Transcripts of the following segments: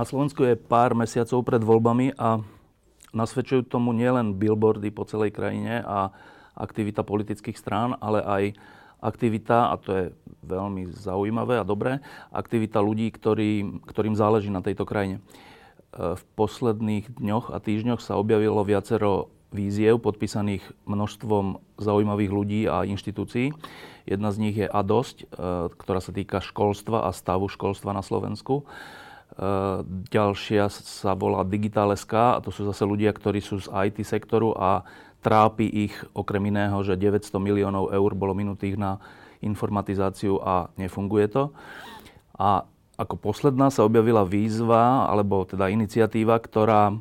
Na Slovensku je pár mesiacov pred voľbami a nasvedčujú tomu nielen billboardy po celej krajine a aktivita politických strán, ale aj aktivita, a to je veľmi zaujímavé a dobré, aktivita ľudí, ktorý, ktorým záleží na tejto krajine. E, v posledných dňoch a týždňoch sa objavilo viacero víziev podpísaných množstvom zaujímavých ľudí a inštitúcií. Jedna z nich je ADOSť, e, ktorá sa týka školstva a stavu školstva na Slovensku. E, ďalšia sa volá Digital.sk a to sú zase ľudia, ktorí sú z IT sektoru a trápi ich okrem iného, že 900 miliónov eur bolo minutých na informatizáciu a nefunguje to. A ako posledná sa objavila výzva, alebo teda iniciatíva, ktorá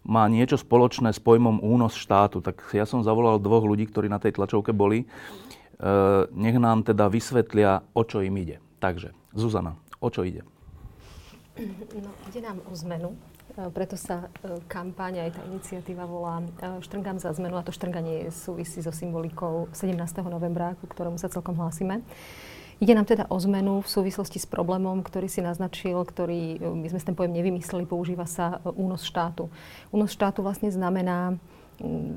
má niečo spoločné s pojmom únos štátu. Tak ja som zavolal dvoch ľudí, ktorí na tej tlačovke boli. E, nech nám teda vysvetlia, o čo im ide. Takže, Zuzana, o čo ide? No, ide nám o zmenu. E, preto sa e, kampáň aj tá iniciatíva volá Štrngám za zmenu a to štrnganie súvisí so symbolikou 17. novembra, ku ktorému sa celkom hlásime. Ide nám teda o zmenu v súvislosti s problémom, ktorý si naznačil, ktorý, e, my sme ten pojem nevymysleli, používa sa e, únos štátu. Únos štátu vlastne znamená,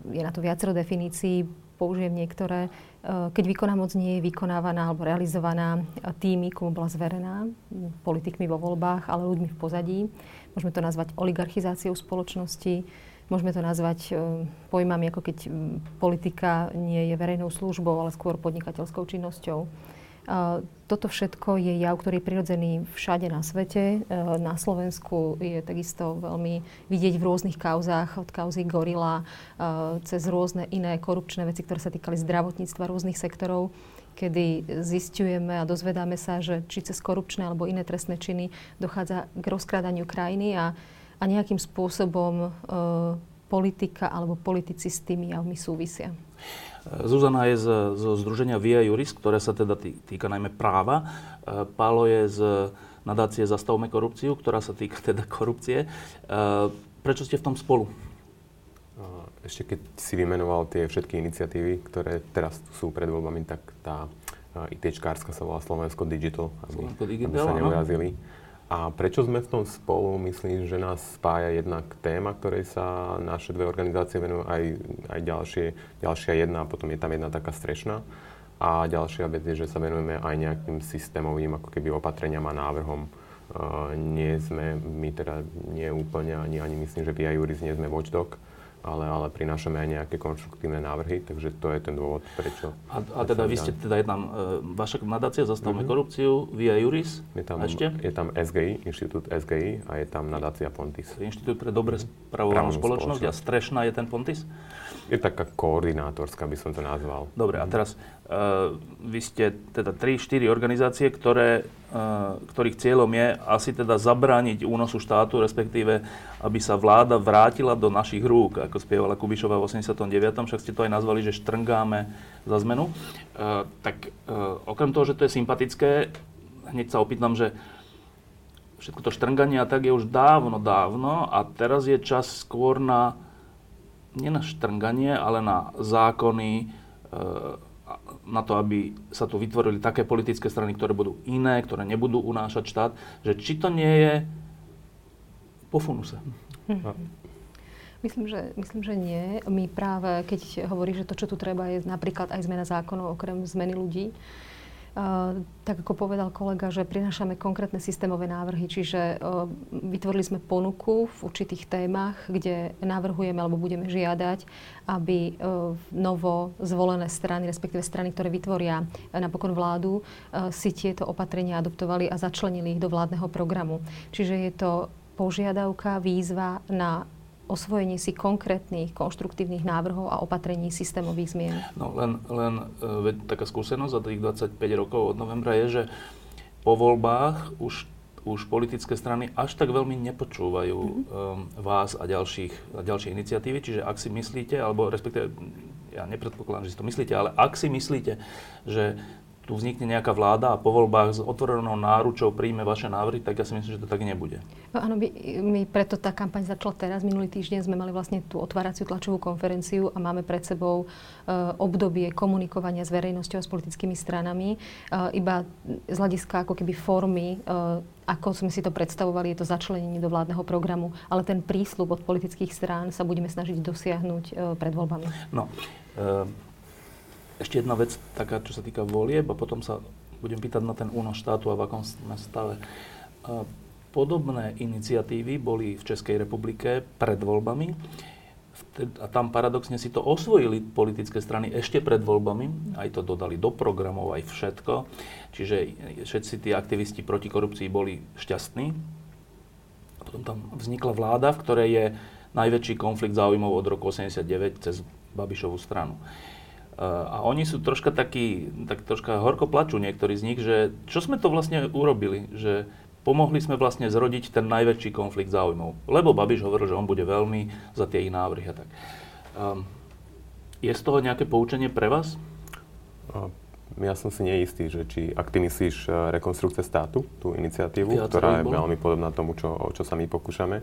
je na to viacero definícií, použijem niektoré, e, keď výkonná moc nie je vykonávaná alebo realizovaná tými, komu bola zverená, politikmi vo voľbách, ale ľuďmi v pozadí. Môžeme to nazvať oligarchizáciou spoločnosti, môžeme to nazvať pojmami, ako keď politika nie je verejnou službou, ale skôr podnikateľskou činnosťou. Toto všetko je jav, ktorý je prirodzený všade na svete. E, na Slovensku je takisto veľmi vidieť v rôznych kauzách, od kauzy Gorila e, cez rôzne iné korupčné veci, ktoré sa týkali zdravotníctva rôznych sektorov kedy zistujeme a dozvedáme sa, že či cez korupčné alebo iné trestné činy dochádza k rozkrádaniu krajiny a, a nejakým spôsobom e, politika alebo politici s tými javmi súvisia. Zuzana je z, zo Združenia Via Juris, ktoré sa teda týka najmä práva. E, Pálo je z nadácie Zastavme korupciu, ktorá sa týka teda korupcie. E, prečo ste v tom spolu? Ešte keď si vymenoval tie všetky iniciatívy, ktoré teraz sú pred voľbami, tak tá ITčkárska sa volá Slovensko Digital, aby, Slovensko Digital, aby sa neujazili. A prečo sme v tom spolu? Myslím, že nás spája jednak téma, ktorej sa naše dve organizácie venujú, aj, aj ďalšie, ďalšia jedna, a potom je tam jedna taká strešná. A ďalšia vec je, že sa venujeme aj nejakým systémovým ako keby opatreniam a návrhom. Uh, nie sme, my teda nie úplne, ani, ani myslím, že vy aj Juris nie sme watchdog, ale, ale prinášame aj nejaké konštruktívne návrhy, takže to je ten dôvod, prečo. A, a teda vy ste teda je tam, e, vaša nadácia Zastavme mm-hmm. korupciu, Via Juris, je tam, ešte? Je tam SGI, Inštitút SGI a je tam nadácia Pontis. Inštitút pre dobre spravovanú spoločnosť, spoločnosť a Strešná je ten Pontis? Je taká koordinátorská, by som to nazval. Dobre, a teraz uh, vy ste teda 3-4 organizácie, ktoré, uh, ktorých cieľom je asi teda zabrániť únosu štátu, respektíve aby sa vláda vrátila do našich rúk, ako spievala Kubišová v 89. Však ste to aj nazvali, že štrngáme za zmenu. Uh, tak uh, okrem toho, že to je sympatické, hneď sa opýtam, že všetko to štrnganie a tak je už dávno, dávno a teraz je čas skôr na nie na štrnganie, ale na zákony, e, na to, aby sa tu vytvorili také politické strany, ktoré budú iné, ktoré nebudú unášať štát, že či to nie je po funuse. Myslím že, myslím, že nie. My práve, keď hovorí, že to, čo tu treba, je napríklad aj zmena zákonov, okrem zmeny ľudí, tak ako povedal kolega, že prinášame konkrétne systémové návrhy, čiže vytvorili sme ponuku v určitých témach, kde navrhujeme alebo budeme žiadať, aby novo zvolené strany, respektíve strany, ktoré vytvoria napokon vládu, si tieto opatrenia adoptovali a začlenili ich do vládneho programu. Čiže je to požiadavka, výzva na osvojenie si konkrétnych konštruktívnych návrhov a opatrení systémových zmien? No len, len e, taká skúsenosť za tých 25 rokov od novembra je, že po voľbách už, už politické strany až tak veľmi nepočúvajú mm-hmm. um, vás a, ďalších, a ďalšie iniciatívy. Čiže ak si myslíte, alebo respektíve ja nepredpokladám, že si to myslíte, ale ak si myslíte, že tu vznikne nejaká vláda a po voľbách s otvorenou náručou príjme vaše návrhy, tak ja si myslím, že to tak nebude. No, áno, my, my preto tá kampaň začala teraz. Minulý týždeň sme mali vlastne tú otváraciu tlačovú konferenciu a máme pred sebou uh, obdobie komunikovania s verejnosťou a s politickými stranami. Uh, iba z hľadiska ako keby formy uh, ako sme si to predstavovali, je to začlenenie do vládneho programu, ale ten prísľub od politických strán sa budeme snažiť dosiahnuť uh, pred voľbami. No, uh, ešte jedna vec, taká, čo sa týka volieb, a potom sa budem pýtať na ten únos štátu a v akom sme stave. Podobné iniciatívy boli v Českej republike pred voľbami a tam paradoxne si to osvojili politické strany ešte pred voľbami, aj to dodali do programov, aj všetko. Čiže všetci tí aktivisti proti korupcii boli šťastní. A potom tam vznikla vláda, v ktorej je najväčší konflikt záujmov od roku 89 cez Babišovú stranu. A oni sú troška takí, tak troška horko plačú niektorí z nich, že čo sme to vlastne urobili, že pomohli sme vlastne zrodiť ten najväčší konflikt záujmov. Lebo Babiš hovoril, že on bude veľmi za tie ich návrhy a tak. Um, je z toho nejaké poučenie pre vás? Ja som si neistý, že či, ak ty myslíš e, rekonstrukcie státu, tú iniciatívu, Viac ktorá je veľmi podobná tomu, čo, o čo sa my pokúšame,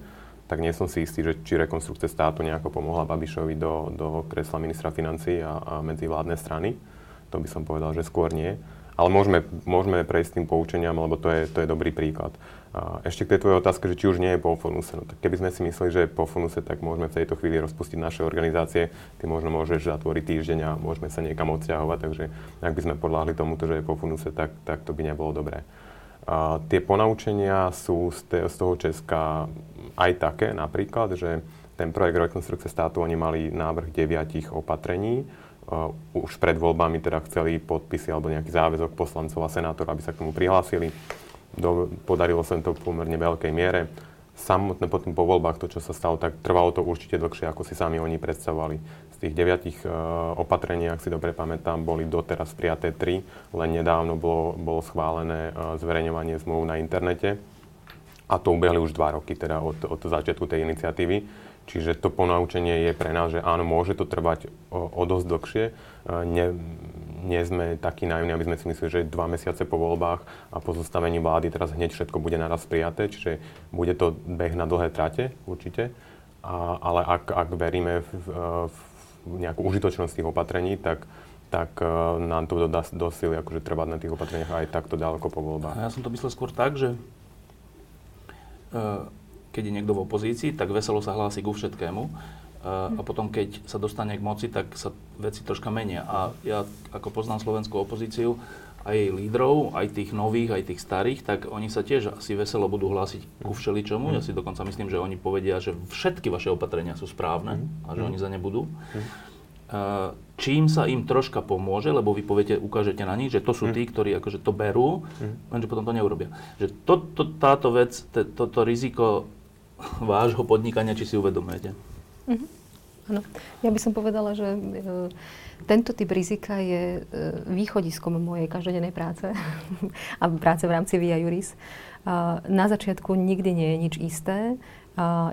tak nie som si istý, že či rekonstrukcia státu nejako pomohla Babišovi do, do kresla ministra financí a, a medzivládne strany. To by som povedal, že skôr nie. Ale môžeme, môžeme prejsť tým poučeniam, lebo to je, to je dobrý príklad. A ešte k tej tvojej otázke, že či už nie je po Fonuse. No, tak keby sme si mysleli, že je po Fonuse, tak môžeme v tejto chvíli rozpustiť naše organizácie. Ty možno môžeš zatvoriť týždeň a môžeme sa niekam odsťahovať. Takže ak by sme podľahli tomuto, že je po Fonuse, tak, tak to by nebolo dobré. Tie ponaučenia sú z, te, z toho Česka aj také, napríklad, že ten projekt rekonstrukcie státu, oni mali návrh deviatich opatrení. Uh, už pred voľbami teda chceli podpisy alebo nejaký záväzok poslancov a senátorov, aby sa k tomu prihlásili. Do, podarilo sa to v pomerne veľkej miere. Samotné potom po voľbách, to, čo sa stalo, tak trvalo to určite dlhšie, ako si sami oni predstavovali z tých deviatich uh, opatrení, ak si dobre pamätám, boli doteraz prijaté tri. Len nedávno bolo, bolo schválené uh, zverejňovanie zmluv na internete. A to ubehli už dva roky teda od, od začiatku tej iniciatívy. Čiže to ponaučenie je pre nás, že áno, môže to trvať o, o dosť dlhšie. Uh, ne, nie sme takí naivní, aby sme si mysleli, že dva mesiace po voľbách a po zostavení vlády teraz hneď všetko bude naraz prijaté. Čiže bude to beh na dlhé trate určite. A, ale ak, ak veríme v, v nejakú užitočnosť tých opatrení, tak, tak uh, nám to dodá do sily, akože trvať na tých opatreniach aj takto ďaleko po voľbách. Ja som to myslel skôr tak, že uh, keď je niekto v opozícii, tak veselo sa hlási ku všetkému. A potom, keď sa dostane k moci, tak sa veci troška menia. A ja, ako poznám slovenskú opozíciu, aj jej lídrov, aj tých nových, aj tých starých, tak oni sa tiež asi veselo budú hlásiť ku všeličomu. Ja si dokonca myslím, že oni povedia, že všetky vaše opatrenia sú správne a že oni za ne budú. Čím sa im troška pomôže, lebo vy poviete, ukážete na nich, že to sú tí, ktorí akože to berú, lenže potom to neurobia. Že to, to, táto vec, toto to, riziko vášho podnikania, či si uvedomujete? Mm-hmm. Áno. Ja by som povedala, že e, tento typ rizika je e, východiskom mojej každodennej práce a práce v rámci Via Juris. Na začiatku nikdy nie je nič isté.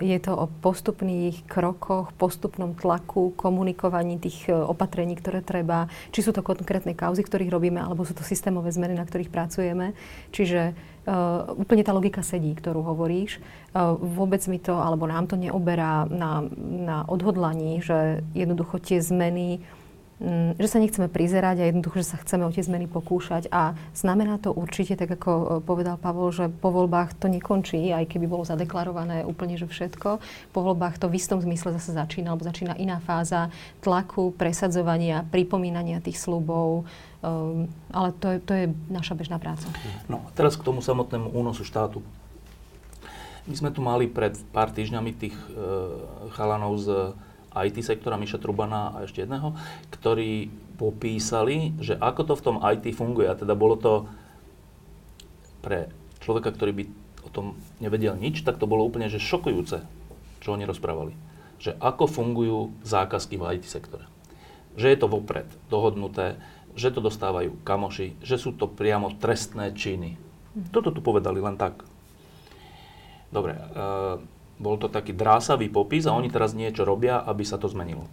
Je to o postupných krokoch, postupnom tlaku, komunikovaní tých e, opatrení, ktoré treba. Či sú to konkrétne kauzy, ktorých robíme, alebo sú to systémové zmeny, na ktorých pracujeme. Čiže Uh, úplne tá logika sedí, ktorú hovoríš. Uh, vôbec mi to, alebo nám to neoberá na, na odhodlaní, že jednoducho tie zmeny Mm, že sa nechceme prizerať a jednoducho, že sa chceme o tie zmeny pokúšať. A znamená to určite, tak ako e, povedal Pavol, že po voľbách to nekončí, aj keby bolo zadeklarované úplne, že všetko. Po voľbách to v istom zmysle zase začína, alebo začína iná fáza tlaku, presadzovania, pripomínania tých slubov. Um, ale to je, to je naša bežná práca. No a teraz k tomu samotnému únosu štátu. My sme tu mali pred pár týždňami tých uh, chalanov z IT sektora, Miša Trubana a ešte jedného, ktorí popísali, že ako to v tom IT funguje. A teda bolo to pre človeka, ktorý by o tom nevedel nič, tak to bolo úplne že šokujúce, čo oni rozprávali. Že ako fungujú zákazky v IT sektore. Že je to vopred dohodnuté, že to dostávajú kamoši, že sú to priamo trestné činy. Mhm. Toto tu povedali len tak. Dobre, uh, bol to taký drásavý popis a oni teraz niečo robia, aby sa to zmenilo.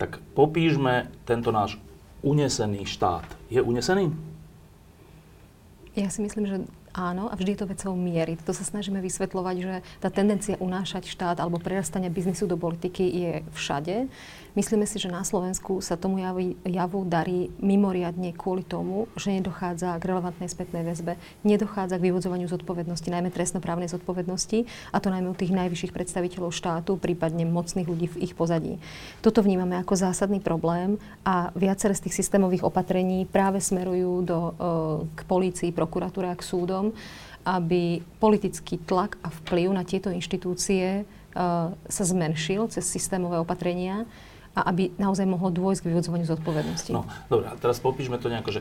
Tak popíšme tento náš unesený štát je unesený? Ja si myslím, že áno a vždy je to vecou miery. To sa snažíme vysvetľovať, že tá tendencia unášať štát alebo prerastania biznisu do politiky je všade. Myslíme si, že na Slovensku sa tomu javu, javu darí mimoriadne kvôli tomu, že nedochádza k relevantnej spätnej väzbe, nedochádza k vyvodzovaniu zodpovednosti, najmä trestnoprávnej zodpovednosti, a to najmä u tých najvyšších predstaviteľov štátu, prípadne mocných ľudí v ich pozadí. Toto vnímame ako zásadný problém a viaceré z tých systémových opatrení práve smerujú do, e, k polícii, prokuratúre a k súdom, aby politický tlak a vplyv na tieto inštitúcie uh, sa zmenšil cez systémové opatrenia a aby naozaj mohlo dôjsť k vyvodzovaniu zodpovednosti. No, dobre, a teraz popíšme to nejako, že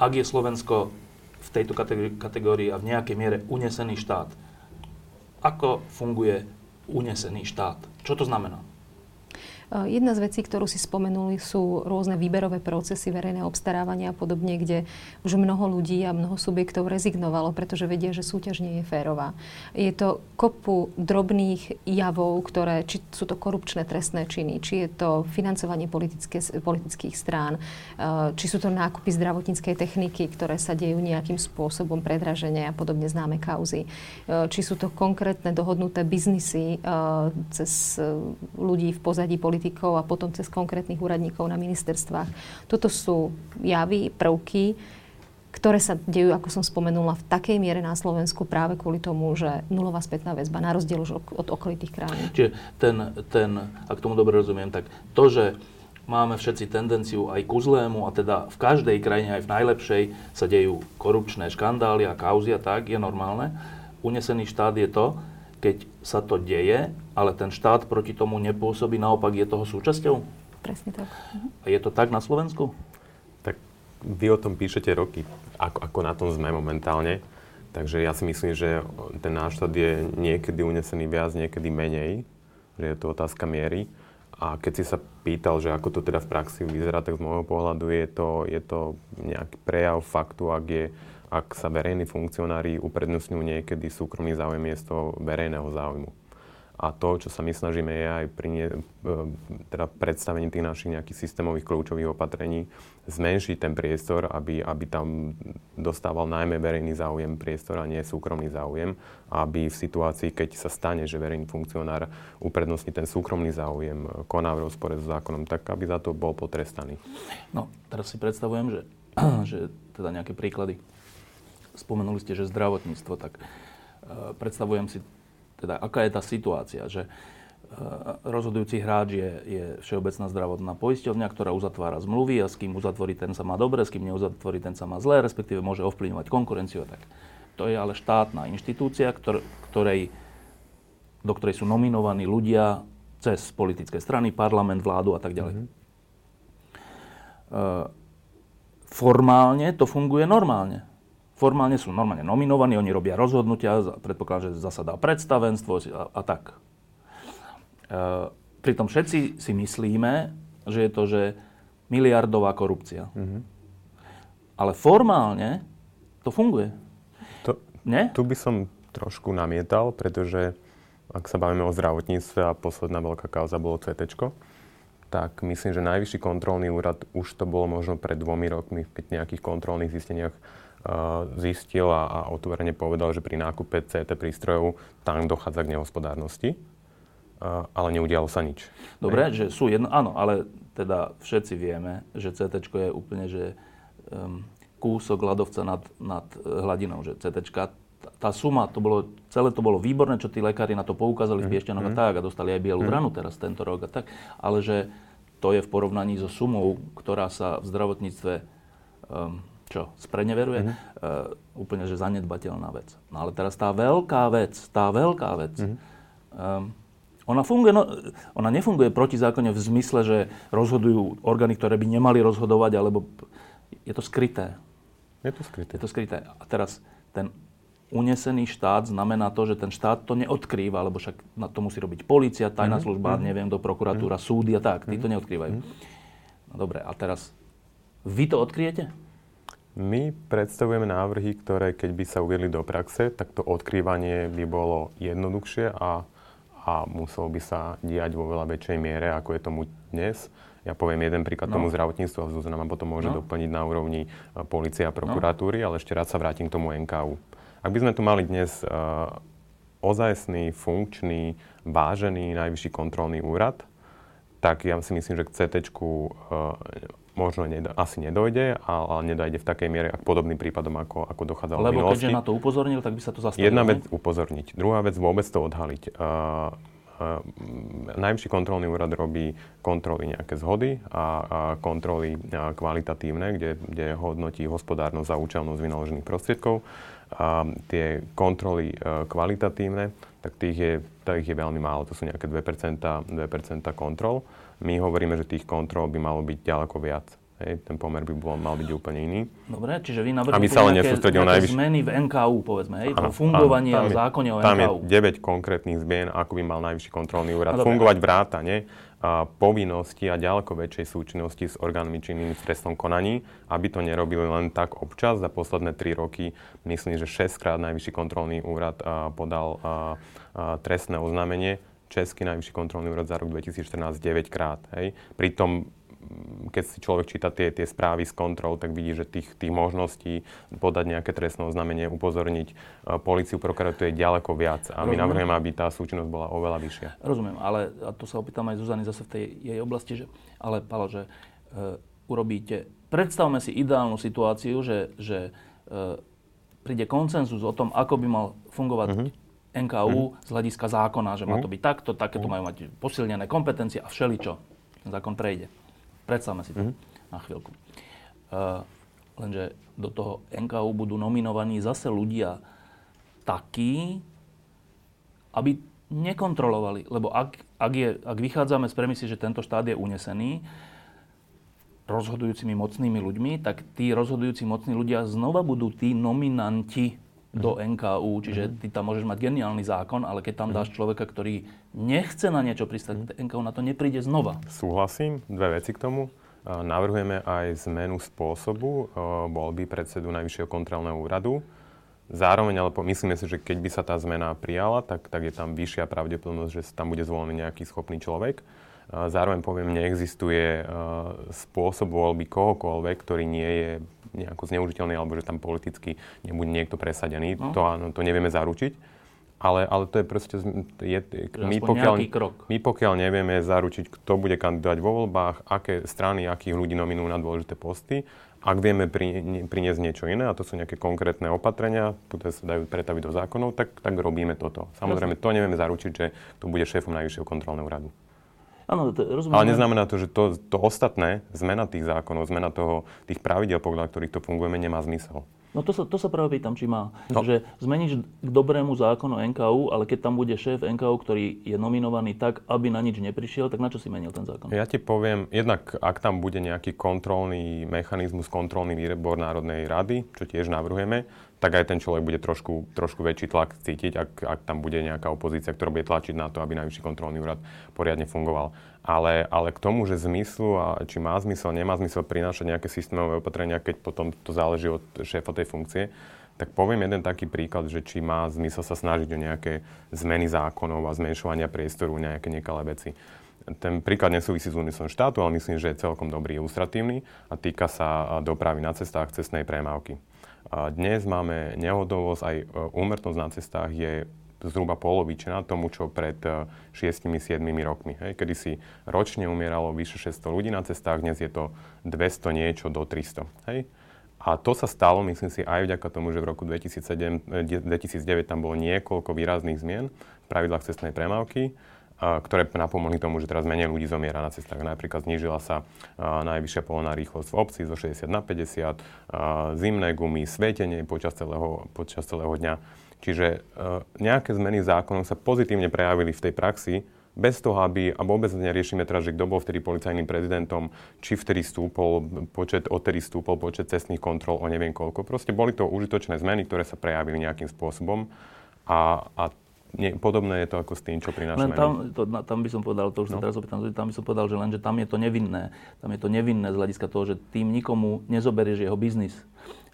ak je Slovensko v tejto kategórii a v nejakej miere unesený štát, ako funguje unesený štát? Čo to znamená? Eh, jedna z vecí, ktorú si spomenuli, sú rôzne výberové procesy, verejné obstarávania a podobne, kde už mnoho ľudí a mnoho subjektov rezignovalo, pretože vedia, že súťaž nie je férová. Je to kopu drobných javov, ktoré, či sú to korupčné trestné činy, či je to financovanie politických strán, eh, či sú to nákupy zdravotníckej techniky, ktoré sa dejú nejakým spôsobom predraženia a podobne známe kauzy, eh, či sú to konkrétne dohodnuté biznisy cez ľudí v pozadí politiky politikov a potom cez konkrétnych úradníkov na ministerstvách. Toto sú javy, prvky, ktoré sa dejú, ako som spomenula, v takej miere na Slovensku práve kvôli tomu, že nulová spätná väzba, na rozdiel už od okolitých krajín. Čiže ten, ten, ak tomu dobre rozumiem, tak to, že máme všetci tendenciu aj ku zlému a teda v každej krajine, aj v najlepšej, sa dejú korupčné škandály a kauzy a tak, je normálne. Unesený štát je to, keď sa to deje, ale ten štát proti tomu nepôsobí, naopak je toho súčasťou? Presne tak. A je to tak na Slovensku? Tak vy o tom píšete roky, ako, ako na tom sme momentálne. Takže ja si myslím, že ten náš štát je niekedy unesený viac, niekedy menej. Že je to otázka miery. A keď si sa pýtal, že ako to teda v praxi vyzerá, tak z môjho pohľadu je to, je to nejaký prejav faktu, ak je ak sa verejní funkcionári uprednostňujú niekedy súkromný záujem miesto verejného záujmu. A to, čo sa my snažíme, je aj pri ne, teda predstavení tých našich nejakých systémových kľúčových opatrení zmenšiť ten priestor, aby, aby tam dostával najmä verejný záujem priestor a nie súkromný záujem. Aby v situácii, keď sa stane, že verejný funkcionár uprednostní ten súkromný záujem, koná v rozpore s zákonom, tak aby za to bol potrestaný. No, teraz si predstavujem, že, že teda nejaké príklady spomenuli ste, že zdravotníctvo, tak uh, predstavujem si, teda aká je tá situácia, že uh, rozhodujúci hráč je, je Všeobecná zdravotná poisťovňa, ktorá uzatvára zmluvy a s kým uzatvorí, ten sa má dobre, s kým neuzatvorí, ten sa má zlé, respektíve môže ovplyvňovať konkurenciu a tak. To je ale štátna inštitúcia, ktor, ktorej, do ktorej sú nominovaní ľudia cez politické strany, parlament, vládu a tak ďalej. Mm-hmm. Formálne to funguje normálne formálne sú normálne nominovaní, oni robia rozhodnutia, predpokladám, že zasadá predstavenstvo a, a tak. E, pritom všetci si myslíme, že je to, že miliardová korupcia. Mm-hmm. Ale formálne to funguje. To, Nie? Tu by som trošku namietal, pretože ak sa bavíme o zdravotníctve a posledná veľká kauza bolo CT, tak myslím, že najvyšší kontrolný úrad už to bolo možno pred dvomi rokmi, keď nejakých kontrolných zisteniach zistil a, a otvorene povedal, že pri nákupe CT prístrojov tam dochádza k nehospodárnosti, ale neudialo sa nič. Dobre, že sú jedno, áno, ale teda všetci vieme, že CT je úplne, že um, kúsok ľadovca nad, nad e, hladinou, že CT tá suma, to bolo, celé to bolo výborné, čo tí lekári na to poukázali mm. v mhm, Piešťanoch mm. a mhm. tak a dostali aj bielú mm. ranu teraz tento rok a tak, ale že to je v porovnaní so sumou, ktorá sa v zdravotníctve um, čo, spreneveruje, mm-hmm. uh, úplne, že zanedbateľná vec. No ale teraz tá veľká vec, tá veľká vec, mm-hmm. um, ona, funguje, no, ona nefunguje protizákonne v zmysle, že rozhodujú orgány, ktoré by nemali rozhodovať, alebo je to skryté. Je to skryté. Je to skryté. A teraz ten unesený štát znamená to, že ten štát to neodkrýva, lebo však na to musí robiť policia, tajná mm-hmm. služba, mm-hmm. neviem, do prokuratúra, mm-hmm. súdy a tak. Tí to mhm. neodkrývajú. Mm-hmm. No dobre, a teraz vy to odkryjete? My predstavujeme návrhy, ktoré keď by sa uviedli do praxe, tak to odkrývanie by bolo jednoduchšie a, a muselo by sa diať vo veľa väčšej miere, ako je tomu dnes. Ja poviem jeden príklad no. tomu zdravotníctvu a Zuzana ma potom môže no. doplniť na úrovni policie a prokuratúry, no. ale ešte raz sa vrátim k tomu NKU. Ak by sme tu mali dnes uh, ozajstný, funkčný, vážený najvyšší kontrolný úrad, tak ja si myslím, že k CT uh, možno nedo, asi nedojde, ale nedojde v takej miere k podobným prípadom, ako, ako dochádzalo Lebo v minulosti. keďže na to upozornil, tak by sa to zastavilo. Jedna vec upozorniť, druhá vec vôbec to odhaliť. Uh, uh, Najvyšší kontrolný úrad robí kontroly nejaké zhody a, a kontroly a kvalitatívne, kde, kde hodnotí hospodárnosť a účelnosť vynaložených prostriedkov. A tie kontroly uh, kvalitatívne, tak tých je, tých je veľmi málo, to sú nejaké 2%, 2% kontrol. My hovoríme, že tých kontrol by malo byť ďaleko viac. Hej, ten pomer by bol, mal byť úplne iný. Dobre, čiže vy navrhujete nejaké, nejaké najvyš... zmeny v NKU, povedzme, hej, ano, fungovaní a zákone o NKU. Tam je 9 konkrétnych zmien, ako by mal najvyšší kontrolný úrad no, fungovať vrátane a povinnosti a ďaleko väčšej súčinnosti s orgánmi činnými v trestnom konaní, aby to nerobili len tak občas. Za posledné 3 roky myslím, že 6 krát najvyšší kontrolný úrad podal trestné oznámenie Český najvyšší kontrolný úrad za rok 2014 9 krát. Hej. Pritom mm, keď si človek číta tie, tie správy z kontrol, tak vidí, že tých, tých možností podať nejaké trestné oznámenie, upozorniť uh, policiu, prokuratúru je ďaleko viac. A my navrhujeme, aby tá súčinnosť bola oveľa vyššia. Rozumiem, ale a to sa opýtam aj Zuzany zase v tej jej oblasti, že, ale Palo, že uh, urobíte, predstavme si ideálnu situáciu, že, že uh, príde koncenzus o tom, ako by mal fungovať uh-huh NKU mm. z hľadiska zákona, že má to mhm. byť takto, takéto mm. majú mať posilnené kompetencie a všeličo. Ten zákon prejde. Predstavme si to mm. na chvíľku. Uh, lenže do toho NKU budú nominovaní zase ľudia takí, aby nekontrolovali. Lebo ak, ak, je, ak vychádzame z premisy, že tento štát je unesený rozhodujúcimi mocnými ľuďmi, tak tí rozhodujúci mocní ľudia znova budú tí nominanti do NKU, čiže ty tam môžeš mať geniálny zákon, ale keď tam dáš človeka, ktorý nechce na niečo pristať, NKU na to nepríde znova. Súhlasím, dve veci k tomu. Navrhujeme aj zmenu spôsobu voľby predsedu Najvyššieho kontrolného úradu. Zároveň, ale myslíme si, že keď by sa tá zmena prijala, tak, tak je tam vyššia pravdepodobnosť, že tam bude zvolený nejaký schopný človek. Zároveň poviem, neexistuje spôsob voľby kohokoľvek, ktorý nie je nejako zneužiteľný alebo že tam politicky nebude niekto presadený. No. To áno, to nevieme zaručiť. Ale, ale to je proste... Je, my, pokiaľ, krok. my pokiaľ nevieme zaručiť, kto bude kandidovať vo voľbách, aké strany, akých ľudí nominujú na dôležité posty, ak vieme pri, priniesť niečo iné, a to sú nejaké konkrétne opatrenia, ktoré sa dajú pretaviť do zákonov, tak, tak robíme toto. Samozrejme, to nevieme zaručiť, že tu bude šéfom Najvyššieho kontrolného úradu. Áno, to, rozumiem. Ale neznamená to, že to, to ostatné, zmena tých zákonov, zmena toho, tých pravidel, podľa ktorých to fungujeme, nemá zmysel. No to sa, to sa práve pýtam, či má. No. Že zmeníš k dobrému zákonu NKU, ale keď tam bude šéf NKU, ktorý je nominovaný tak, aby na nič neprišiel, tak na čo si menil ten zákon? Ja ti poviem, jednak ak tam bude nejaký kontrolný mechanizmus, kontrolný výbor Národnej rady, čo tiež navrhujeme, tak aj ten človek bude trošku, trošku väčší tlak cítiť, ak, ak tam bude nejaká opozícia, ktorá bude tlačiť na to, aby najvyšší kontrolný úrad poriadne fungoval. Ale, ale k tomu, že zmyslu a či má zmysel, nemá zmysel prinášať nejaké systémové opatrenia, keď potom to záleží od šéfa tej funkcie, tak poviem jeden taký príklad, že či má zmysel sa snažiť o nejaké zmeny zákonov a zmenšovania priestoru, nejaké nekalé veci. Ten príklad nesúvisí s úmyslom štátu, ale myslím, že je celkom dobrý, ilustratívny a týka sa dopravy na cestách cestnej premávky. Dnes máme nehodovosť, aj e, úmrtnosť na cestách je zhruba polovičná tomu, čo pred 6-7 e, rokmi. Hej. Kedy si ročne umieralo vyše 600 ľudí na cestách, dnes je to 200 niečo do 300. Hej. A to sa stalo, myslím si, aj vďaka tomu, že v roku 2007, 2009 e, tam bolo niekoľko výrazných zmien v pravidlách cestnej premávky ktoré napomohli tomu, že teraz menej ľudí zomiera na cestách. Napríklad znížila sa najvyššia povolná rýchlosť v obci zo 60 na 50, zimné gumy, svietenie počas celého, počas celého dňa. Čiže nejaké zmeny zákonov sa pozitívne prejavili v tej praxi, bez toho, aby, a vôbec neriešime teraz, že kto bol vtedy policajným prezidentom, či vtedy stúpol počet, odtedy stúpol počet cestných kontrol o neviem koľko. Proste boli to užitočné zmeny, ktoré sa prejavili nejakým spôsobom a, a nie, podobné je to ako s tým, čo prinášame. Len tam, to, tam by som povedal, to už no. sa teraz opýtam, tam by som povedal, že len, že tam je to nevinné. Tam je to nevinné z hľadiska toho, že tým nikomu nezoberieš jeho biznis.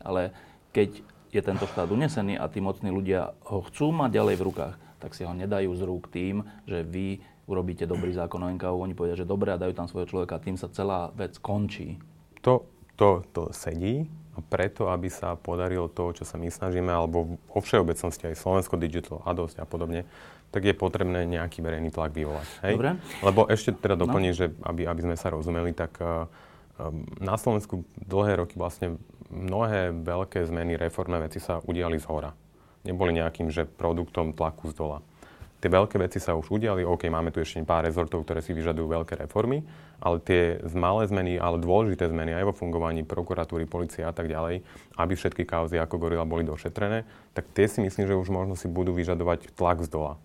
Ale keď je tento štát unesený a tí mocní ľudia ho chcú mať ďalej v rukách, tak si ho nedajú z rúk tým, že vy urobíte dobrý zákon o NKU, oni povedia, že dobre a dajú tam svojho človeka, tým sa celá vec končí. To, to, to sedí a preto, aby sa podarilo to, čo sa my snažíme, alebo vo všeobecnosti aj Slovensko Digital a dosť a podobne, tak je potrebné nejaký verejný tlak vyvolať. Hej? Dobre. Lebo ešte teda doplním, no. že aby, aby sme sa rozumeli, tak uh, na Slovensku dlhé roky vlastne mnohé veľké zmeny, reformné veci sa udiali z hora. Neboli nejakým, že produktom tlaku z dola tie veľké veci sa už udiali, OK, máme tu ešte pár rezortov, ktoré si vyžadujú veľké reformy, ale tie malé zmeny, ale dôležité zmeny aj vo fungovaní prokuratúry, policie a tak ďalej, aby všetky kauzy ako Gorila boli došetrené, tak tie si myslím, že už možno si budú vyžadovať tlak z dola.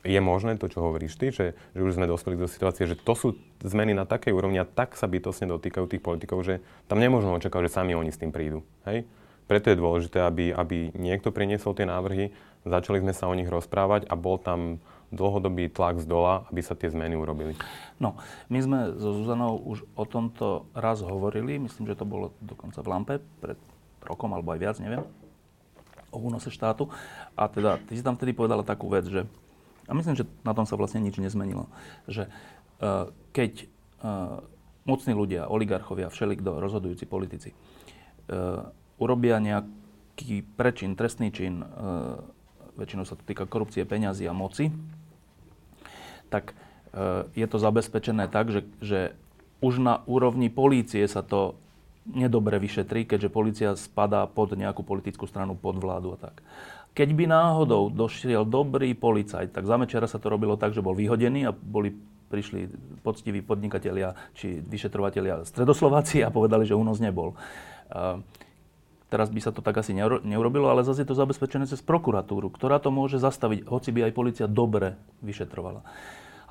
Je možné to, čo hovoríš ty, že, že už sme dospeli do situácie, že to sú zmeny na takej úrovni a tak sa bytosne dotýkajú tých politikov, že tam nemôžno očakávať, že sami oni s tým prídu. Hej? Preto je dôležité, aby, aby niekto priniesol tie návrhy, Začali sme sa o nich rozprávať a bol tam dlhodobý tlak z dola, aby sa tie zmeny urobili. No, my sme so Zuzanou už o tomto raz hovorili, myslím, že to bolo dokonca v Lampe pred rokom alebo aj viac, neviem, o únose štátu. A teda, ty si tam vtedy povedala takú vec, že, a myslím, že na tom sa vlastne nič nezmenilo, že uh, keď uh, mocní ľudia, oligarchovia, všelikto, rozhodujúci politici, uh, urobia nejaký prečin, trestný čin, uh, väčšinou sa to týka korupcie, peňazí a moci, tak e, je to zabezpečené tak, že, že už na úrovni polície sa to nedobre vyšetrí, keďže policia spadá pod nejakú politickú stranu, pod vládu a tak. Keď by náhodou došiel dobrý policajt, tak za Mečera sa to robilo tak, že bol vyhodený a boli, prišli poctiví podnikatelia či vyšetrovatelia stredoslováci a povedali, že únos nebol. E, Teraz by sa to tak asi neurobilo, ale zase je to zabezpečené cez prokuratúru, ktorá to môže zastaviť, hoci by aj policia dobre vyšetrovala.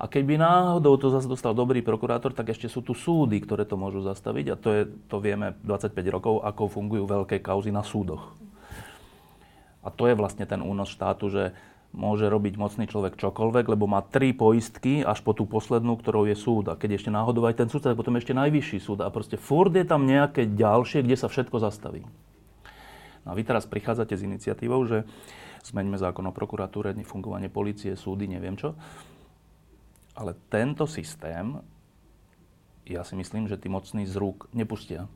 A keď by náhodou to zase dostal dobrý prokurátor, tak ešte sú tu súdy, ktoré to môžu zastaviť a to, je, to vieme 25 rokov, ako fungujú veľké kauzy na súdoch. A to je vlastne ten únos štátu, že môže robiť mocný človek čokoľvek, lebo má tri poistky až po tú poslednú, ktorou je súd. A keď ešte náhodou aj ten súd, tak potom ešte najvyšší súd. A proste furt je tam nejaké ďalšie, kde sa všetko zastaví. No a vy teraz prichádzate s iniciatívou, že zmeňme zákon o prokuratúre, fungovanie policie, súdy, neviem čo. Ale tento systém, ja si myslím, že tí mocní z rúk nepustia.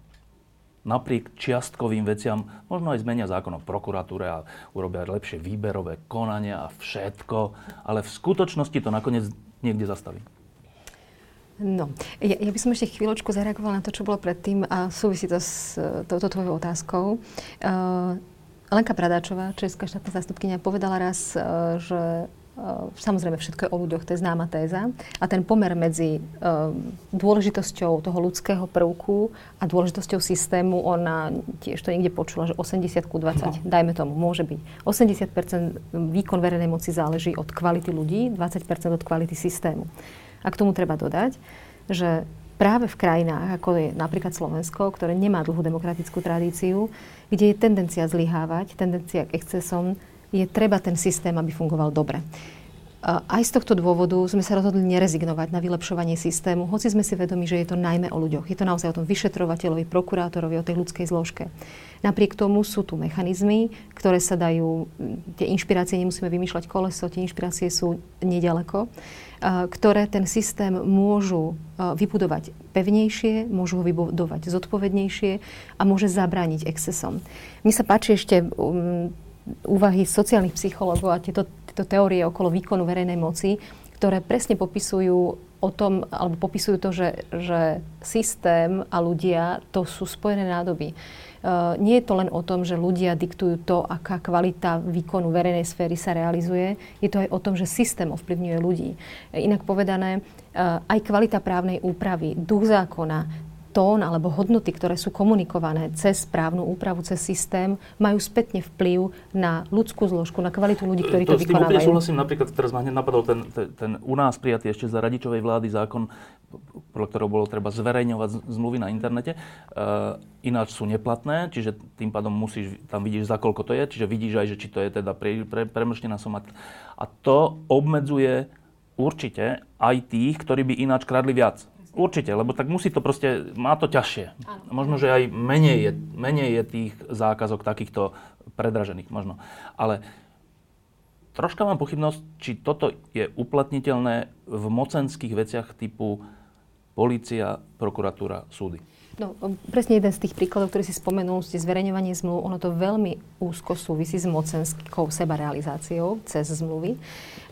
Napriek čiastkovým veciam, možno aj zmenia zákon o prokuratúre a urobia lepšie výberové konania a všetko, ale v skutočnosti to nakoniec niekde zastaví. No, ja, ja by som ešte chvíľočku zareagovala na to, čo bolo predtým a súvisí to s e, touto tvojou otázkou. Uh, Lenka Pradáčová, česká štátna zástupkynia, povedala raz, uh, že samozrejme všetko je o ľuďoch, to je známa téza. A ten pomer medzi uh, dôležitosťou toho ľudského prvku a dôležitosťou systému, ona tiež to niekde počula, že 80 ku 20, no. dajme tomu, môže byť. 80 výkon verejnej moci záleží od kvality ľudí, 20% od kvality systému. A k tomu treba dodať, že práve v krajinách, ako je napríklad Slovensko, ktoré nemá dlhú demokratickú tradíciu, kde je tendencia zlyhávať, tendencia k excesom, je treba ten systém, aby fungoval dobre. Aj z tohto dôvodu sme sa rozhodli nerezignovať na vylepšovanie systému, hoci sme si vedomi, že je to najmä o ľuďoch. Je to naozaj o tom vyšetrovateľovi, prokurátorovi, o tej ľudskej zložke. Napriek tomu sú tu mechanizmy, ktoré sa dajú, tie inšpirácie nemusíme vymýšľať koleso, tie inšpirácie sú nedaleko ktoré ten systém môžu vybudovať pevnejšie, môžu ho vybudovať zodpovednejšie a môže zabrániť excesom. Mne sa páči ešte um, úvahy sociálnych psychológov a tieto, tieto teórie okolo výkonu verejnej moci, ktoré presne popisujú o tom, alebo popisujú to, že, že systém a ľudia to sú spojené nádoby. Uh, nie je to len o tom, že ľudia diktujú to, aká kvalita výkonu verejnej sféry sa realizuje. Je to aj o tom, že systém ovplyvňuje ľudí. Inak povedané, uh, aj kvalita právnej úpravy, duch zákona, tón alebo hodnoty, ktoré sú komunikované cez právnu úpravu, cez systém, majú spätne vplyv na ľudskú zložku, na kvalitu ľudí, ktorí to, to vykonávajú. To súhlasím. Napríklad teraz ma hneď napadol ten, ten, ten u nás prijatý ešte za radičovej vlády zákon, podľa ktorého bolo treba zverejňovať zmluvy na internete. Uh, ináč sú neplatné, čiže tým pádom musíš, tam vidíš za koľko to je, čiže vidíš aj, že či to je teda pre, pre, premrštená suma. A to obmedzuje určite aj tých, ktorí by ináč kradli viac. Určite, lebo tak musí to proste, má to ťažšie. Možno, že aj menej je, menej je tých zákazok takýchto predražených, možno. Ale troška mám pochybnosť, či toto je uplatniteľné v mocenských veciach typu policia, prokuratúra, súdy. No, presne jeden z tých príkladov, ktorý si spomenul, ste zverejňovanie zmluv, ono to veľmi úzko súvisí s mocenskou sebarealizáciou cez zmluvy.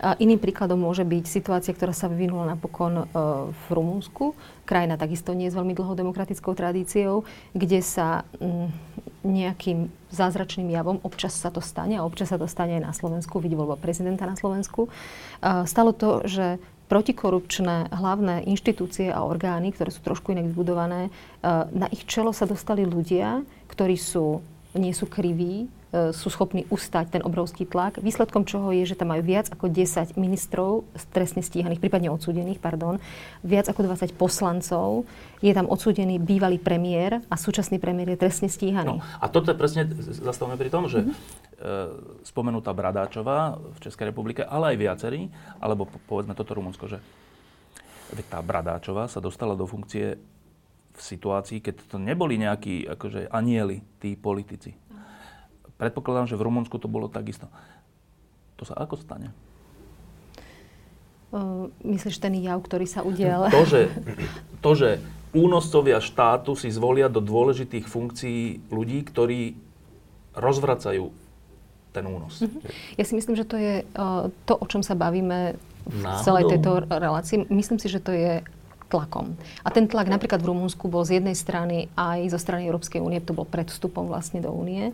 A iným príkladom môže byť situácia, ktorá sa vyvinula napokon e, v Rumunsku. Krajina takisto nie je s veľmi dlhou demokratickou tradíciou, kde sa m, nejakým zázračným javom, občas sa to stane a občas sa to stane aj na Slovensku, vidí voľba prezidenta na Slovensku, e, stalo to, že protikorupčné hlavné inštitúcie a orgány, ktoré sú trošku inak vybudované, e, na ich čelo sa dostali ľudia, ktorí sú, nie sú kriví, sú schopní ustať ten obrovský tlak. Výsledkom čoho je, že tam majú viac ako 10 ministrov trestne stíhaných, prípadne odsúdených, pardon, viac ako 20 poslancov. Je tam odsúdený bývalý premiér a súčasný premiér je trestne stíhaný. No, a toto je presne, zastavme pri tom, že mm-hmm. e, spomenutá Bradáčová v Českej republike, ale aj viacerí, alebo povedzme toto Rumunsko, že tá Bradáčová sa dostala do funkcie v situácii, keď to neboli nejakí akože anieli, tí politici. Predpokladám, že v Rumunsku to bolo takisto. To sa ako stane? Uh, myslíš ten jav, ktorý sa udial? To, že, to, že únoscovia štátu si zvolia do dôležitých funkcií ľudí, ktorí rozvracajú ten únos. Uh-huh. Ja si myslím, že to je uh, to, o čom sa bavíme v celej tejto relácii. Myslím si, že to je tlakom. A ten tlak napríklad v Rumunsku bol z jednej strany aj zo strany Európskej únie, to bol pred vstupom vlastne do únie.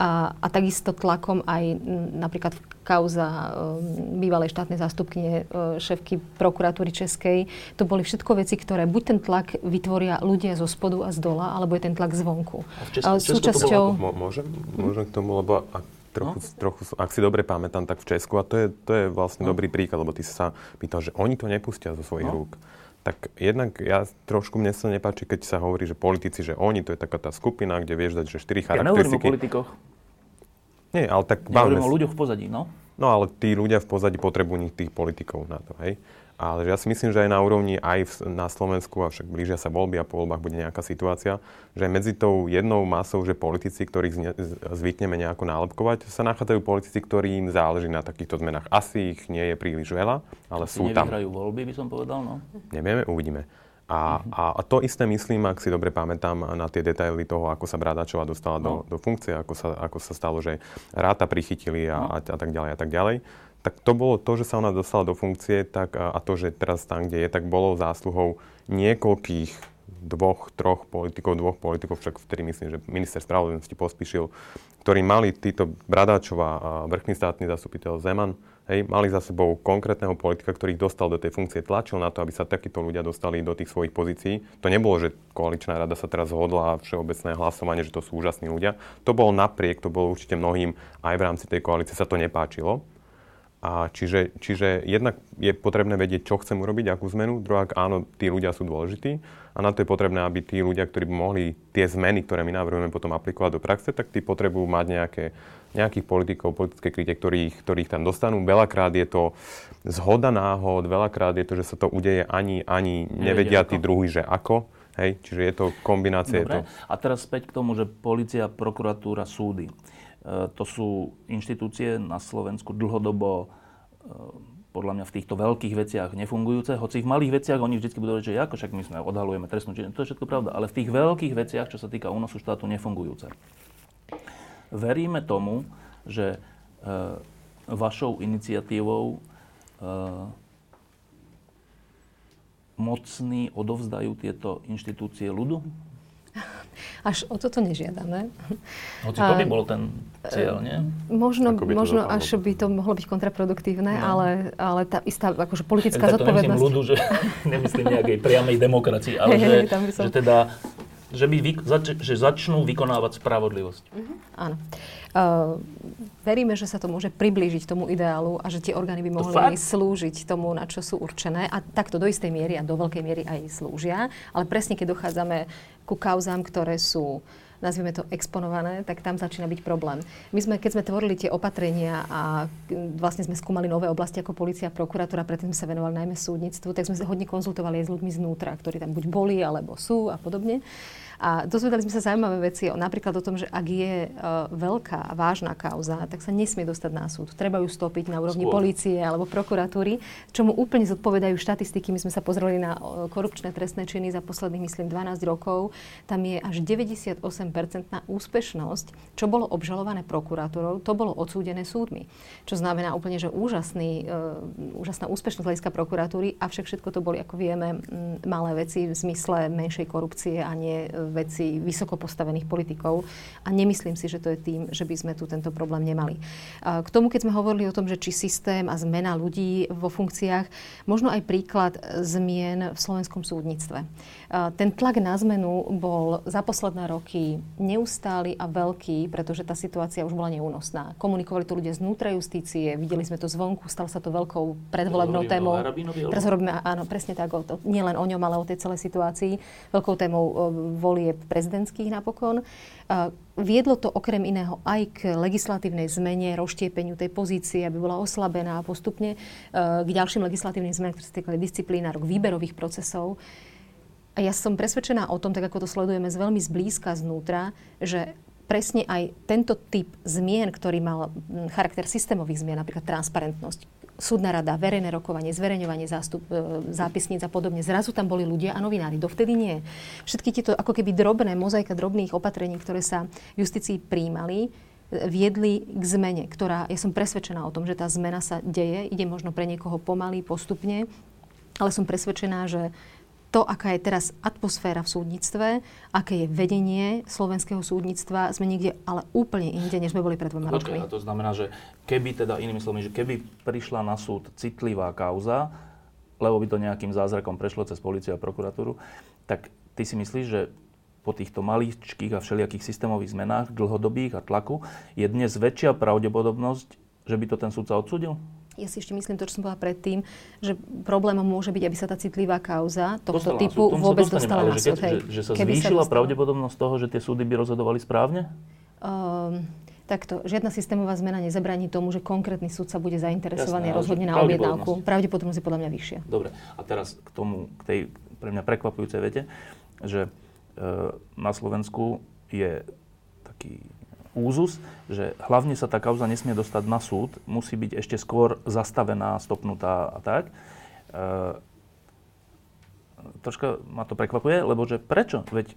A, a takisto tlakom aj napríklad kauza um, bývalej štátnej zástupkyne uh, šéfky prokuratúry Českej. To boli všetko veci, ktoré buď ten tlak vytvoria ľudia zo spodu a z dola, alebo je ten tlak zvonku. A v Česku, Súčasťou... to bolo, môžem, môžem k tomu, lebo ak, trochu, no? trochu, ak si dobre pamätám, tak v Česku, a to je, to je vlastne no. dobrý príklad, lebo ty sa pýtal, že oni to nepustia zo svojich no. rúk. Tak jednak ja trošku mne sa nepáči, keď sa hovorí, že politici, že oni, to je taká tá skupina, kde vieš dať, že štyri charakteristiky. Ja o politikoch. Nie, ale tak bavíme... o ľuďoch v pozadí, no. No ale tí ľudia v pozadí potrebujú tých politikov na to, hej. Ale ja si myslím, že aj na úrovni, aj v, na Slovensku, a však blížia sa voľby a po voľbách bude nejaká situácia, že medzi tou jednou masou, že politici, ktorých zne, zvykneme nejako nálepkovať, sa nachádzajú politici, ktorým záleží na takýchto zmenách. Asi ich nie je príliš veľa, ale Asi sú tam. voľby, by som povedal, no. Nevieme, uvidíme. A, a, a to isté myslím, ak si dobre pamätám na tie detaily toho, ako sa Bradačová dostala no. do, do funkcie, ako sa, ako sa stalo, že ráta prichytili a, no. a, a tak ďalej a tak ďalej. Tak to bolo to, že sa ona dostala do funkcie tak, a, to, že teraz tam, kde je, tak bolo zásluhou niekoľkých dvoch, troch politikov, dvoch politikov, však vtedy myslím, že minister spravodlivosti pospíšil, ktorí mali títo Bradáčová vrchný státny zastupiteľ Zeman, hej, mali za sebou konkrétneho politika, ktorý dostal do tej funkcie, tlačil na to, aby sa takíto ľudia dostali do tých svojich pozícií. To nebolo, že koaličná rada sa teraz zhodla a všeobecné hlasovanie, že to sú úžasní ľudia. To bolo napriek, to bolo určite mnohým aj v rámci tej koalície sa to nepáčilo. A čiže, čiže jednak je potrebné vedieť, čo chcem urobiť, akú zmenu. Druhá, áno, tí ľudia sú dôležití. A na to je potrebné, aby tí ľudia, ktorí by mohli tie zmeny, ktoré my navrhujeme potom aplikovať do praxe, tak tí potrebujú mať nejaké nejakých politikov, politické krytie, ktorých, ktorých tam dostanú. Veľakrát je to zhoda náhod, veľakrát je to, že sa to udeje ani, ani nevedia, tí druhí, že ako. Hej, čiže je to kombinácia. Dobre. Je to... A teraz späť k tomu, že policia, prokuratúra, súdy. E, to sú inštitúcie na Slovensku dlhodobo e, podľa mňa v týchto veľkých veciach nefungujúce, hoci v malých veciach oni vždy budú že ako však my sme odhalujeme trestnú činnosť, to je všetko pravda, ale v tých veľkých veciach, čo sa týka únosu štátu, nefungujúce veríme tomu, že e, vašou iniciatívou e, mocní odovzdajú tieto inštitúcie ľudu? Až o toto nežiadame. Hoci to by bol ten cieľ, nie? Možno, možno až by to mohlo byť kontraproduktívne, no. ale, ale tá istá akože politická ja, zodpovednosť... To ľudu, že nemyslím nejakej priamej demokracii, ale hey, že, som... že teda že, by vyk- zač- že začnú vykonávať spravodlivosť. Uh-huh. Áno. Uh, veríme, že sa to môže priblížiť tomu ideálu a že tie orgány by mohli slúžiť tomu, na čo sú určené. A takto do istej miery a do veľkej miery aj slúžia. Ale presne keď dochádzame ku kauzám, ktoré sú nazvime to exponované, tak tam začína byť problém. My sme, keď sme tvorili tie opatrenia a vlastne sme skúmali nové oblasti ako policia a prokuratúra, predtým sme sa venovali najmä súdnictvu, tak sme sa hodne konzultovali aj s ľuďmi znútra, ktorí tam buď boli, alebo sú a podobne. A dozvedali sme sa zaujímavé veci, napríklad o tom, že ak je uh, veľká a vážna kauza, tak sa nesmie dostať na súd. Treba ju stopiť na úrovni Skôr. polície alebo prokuratúry, čomu úplne zodpovedajú štatistiky. My sme sa pozreli na uh, korupčné trestné činy za posledných, myslím, 12 rokov. Tam je až 98% na úspešnosť, čo bolo obžalované prokurátorov, to bolo odsúdené súdmi. Čo znamená úplne, že úžasný, uh, úžasná úspešnosť hľadiska prokuratúry, avšak všetko to boli, ako vieme, malé veci v zmysle menšej korupcie a nie veci vysoko postavených politikov. A nemyslím si, že to je tým, že by sme tu tento problém nemali. K tomu, keď sme hovorili o tom, že či systém a zmena ľudí vo funkciách, možno aj príklad zmien v slovenskom súdnictve. Ten tlak na zmenu bol za posledné roky neustály a veľký, pretože tá situácia už bola neúnosná. Komunikovali to ľudia znútra justície, videli sme to zvonku, stalo sa to veľkou predvolebnou témou. Teraz hovoríme, áno, presne tak, o to, nielen o ňom, ale o tej celej situácii. Veľkou témou volie prezidentských napokon. Viedlo to okrem iného aj k legislatívnej zmene, rozštiepeniu tej pozície, aby bola oslabená postupne k ďalším legislatívnym zmenám, ktoré sa týkali disciplínárok, výberových procesov. A ja som presvedčená o tom, tak ako to sledujeme z veľmi zblízka znútra, že presne aj tento typ zmien, ktorý mal charakter systémových zmien, napríklad transparentnosť, súdna rada, verejné rokovanie, zverejňovanie zástup, e, zápisníc a podobne. Zrazu tam boli ľudia a novinári. Dovtedy nie. Všetky tieto ako keby drobné, mozaika drobných opatrení, ktoré sa v justícii príjmali, viedli k zmene, ktorá, ja som presvedčená o tom, že tá zmena sa deje, ide možno pre niekoho pomaly, postupne, ale som presvedčená, že to, aká je teraz atmosféra v súdnictve, aké je vedenie slovenského súdnictva, sme niekde ale úplne inde, než sme boli pred dvoma rokmi. A to znamená, že keby teda, inými slovami, že keby prišla na súd citlivá kauza, lebo by to nejakým zázrakom prešlo cez policiu a prokuratúru, tak ty si myslíš, že po týchto maličkých a všelijakých systémových zmenách, dlhodobých a tlaku, je dnes väčšia pravdepodobnosť, že by to ten súdca odsúdil? Ja si ešte myslím to, čo som povedala predtým, že problémom môže byť, aby sa tá citlivá kauza tohto dostala typu súd, vôbec dostala na súd. Že, že sa Keby zvýšila sa pravdepodobnosť toho, že tie súdy by rozhodovali správne? Um, Takto, žiadna systémová zmena nezabráni tomu, že konkrétny súd sa bude zainteresovaný Jasné, rozhodne na objednávku. Pravdepodobnosť je podľa mňa vyššia. Dobre, a teraz k tomu, k tej pre mňa prekvapujúcej vete, že e, na Slovensku je taký úzus, že hlavne sa tá kauza nesmie dostať na súd, musí byť ešte skôr zastavená, stopnutá a tak. E, troška ma to prekvapuje, lebo že prečo? Veď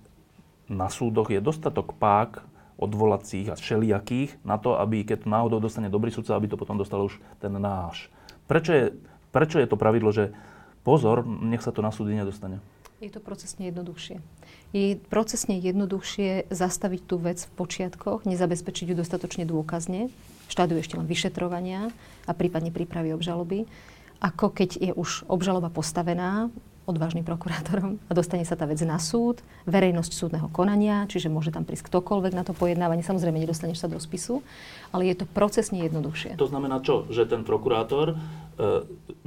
na súdoch je dostatok pák odvolacích a všelijakých na to, aby keď náhodou dostane dobrý sudca, aby to potom dostal už ten náš. Prečo je, prečo je to pravidlo, že pozor, nech sa to na súdy nedostane? Je to procesne jednoduchšie. Je procesne jednoduchšie zastaviť tú vec v počiatkoch, nezabezpečiť ju dostatočne dôkazne, štádiu ešte len vyšetrovania a prípadne prípravy obžaloby, ako keď je už obžaloba postavená odvážnym prokurátorom a dostane sa tá vec na súd, verejnosť súdneho konania, čiže môže tam prísť ktokoľvek na to pojednávanie. Samozrejme, nedostaneš sa do spisu, ale je to procesne jednoduchšie. To znamená čo? Že ten prokurátor e,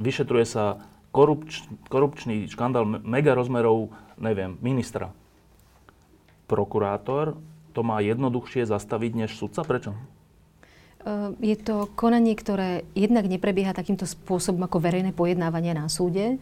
vyšetruje sa korupč, korupčný škandál mega rozmerov, neviem, ministra. Prokurátor to má jednoduchšie zastaviť než sudca? Prečo? Ehm, je to konanie, ktoré jednak neprebieha takýmto spôsobom ako verejné pojednávanie na súde.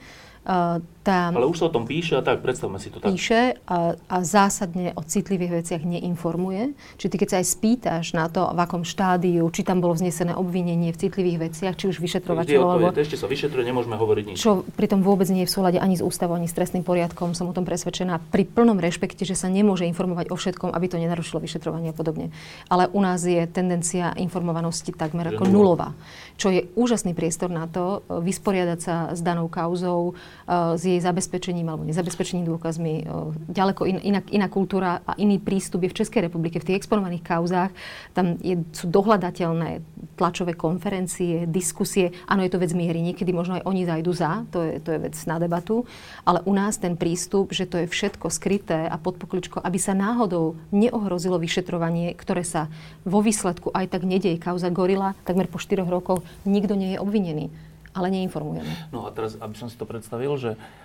Tam Ale už sa o tom píše a tak, predstavme si to tak. Píše a, a zásadne o citlivých veciach neinformuje. Čiže ty keď sa aj spýtaš na to, v akom štádiu, či tam bolo vznesené obvinenie v citlivých veciach, či už vyšetrovateľ alebo... Ešte sa vyšetruje, nemôžeme hovoriť nič. Čo pritom vôbec nie je v súlade ani s ústavou, ani s trestným poriadkom, som o tom presvedčená. Pri plnom rešpekte, že sa nemôže informovať o všetkom, aby to nenarušilo vyšetrovanie a podobne. Ale u nás je tendencia informovanosti takmer ako nulová. Čo je úžasný priestor na to e, vysporiadať sa s danou kauzou, e, s jej zabezpečením alebo nezabezpečením dôkazmi. Ďaleko in, iná, iná kultúra a iný prístup je v Českej republike. V tých exponovaných kauzách tam je, sú dohľadateľné tlačové konferencie, diskusie. Áno, je to vec miery. Niekedy možno aj oni zajdu za, to je, to je vec na debatu. Ale u nás ten prístup, že to je všetko skryté a pod pokličko, aby sa náhodou neohrozilo vyšetrovanie, ktoré sa vo výsledku aj tak nedieje. Kauza Gorila takmer po 4 rokoch nikto nie je obvinený ale neinformujeme. No a teraz, aby som si to predstavil, že uh,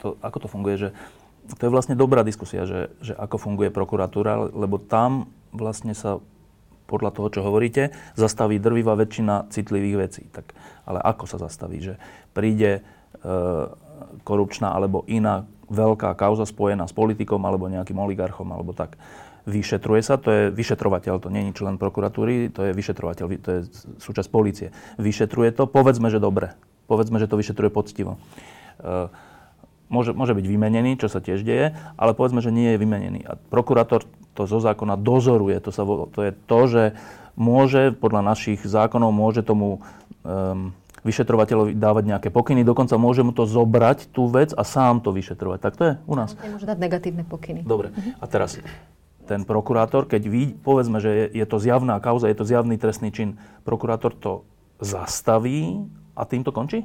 to, ako to funguje, že to je vlastne dobrá diskusia, že, že ako funguje prokuratúra, lebo tam vlastne sa podľa toho, čo hovoríte, zastaví drvivá väčšina citlivých vecí. Tak, ale ako sa zastaví? Že príde e, korupčná alebo iná veľká kauza spojená s politikom alebo nejakým oligarchom alebo tak. Vyšetruje sa, to je vyšetrovateľ, to nie je člen prokuratúry, to je vyšetrovateľ, to je súčasť policie. Vyšetruje to, povedzme, že dobre. Povedzme, že to vyšetruje poctivo. Uh, môže, môže byť vymenený, čo sa tiež deje, ale povedzme, že nie je vymenený. A prokurátor to zo zákona dozoruje. To, sa, to je to, že môže, podľa našich zákonov, môže tomu um, vyšetrovateľovi dávať nejaké pokyny, dokonca môže mu to zobrať tú vec a sám to vyšetrovať. Tak to je u nás. Môže dať negatívne pokyny. Dobre. A teraz ten prokurátor, keď ví, povedzme, že je, je to zjavná kauza, je to zjavný trestný čin, prokurátor to zastaví a tým to končí?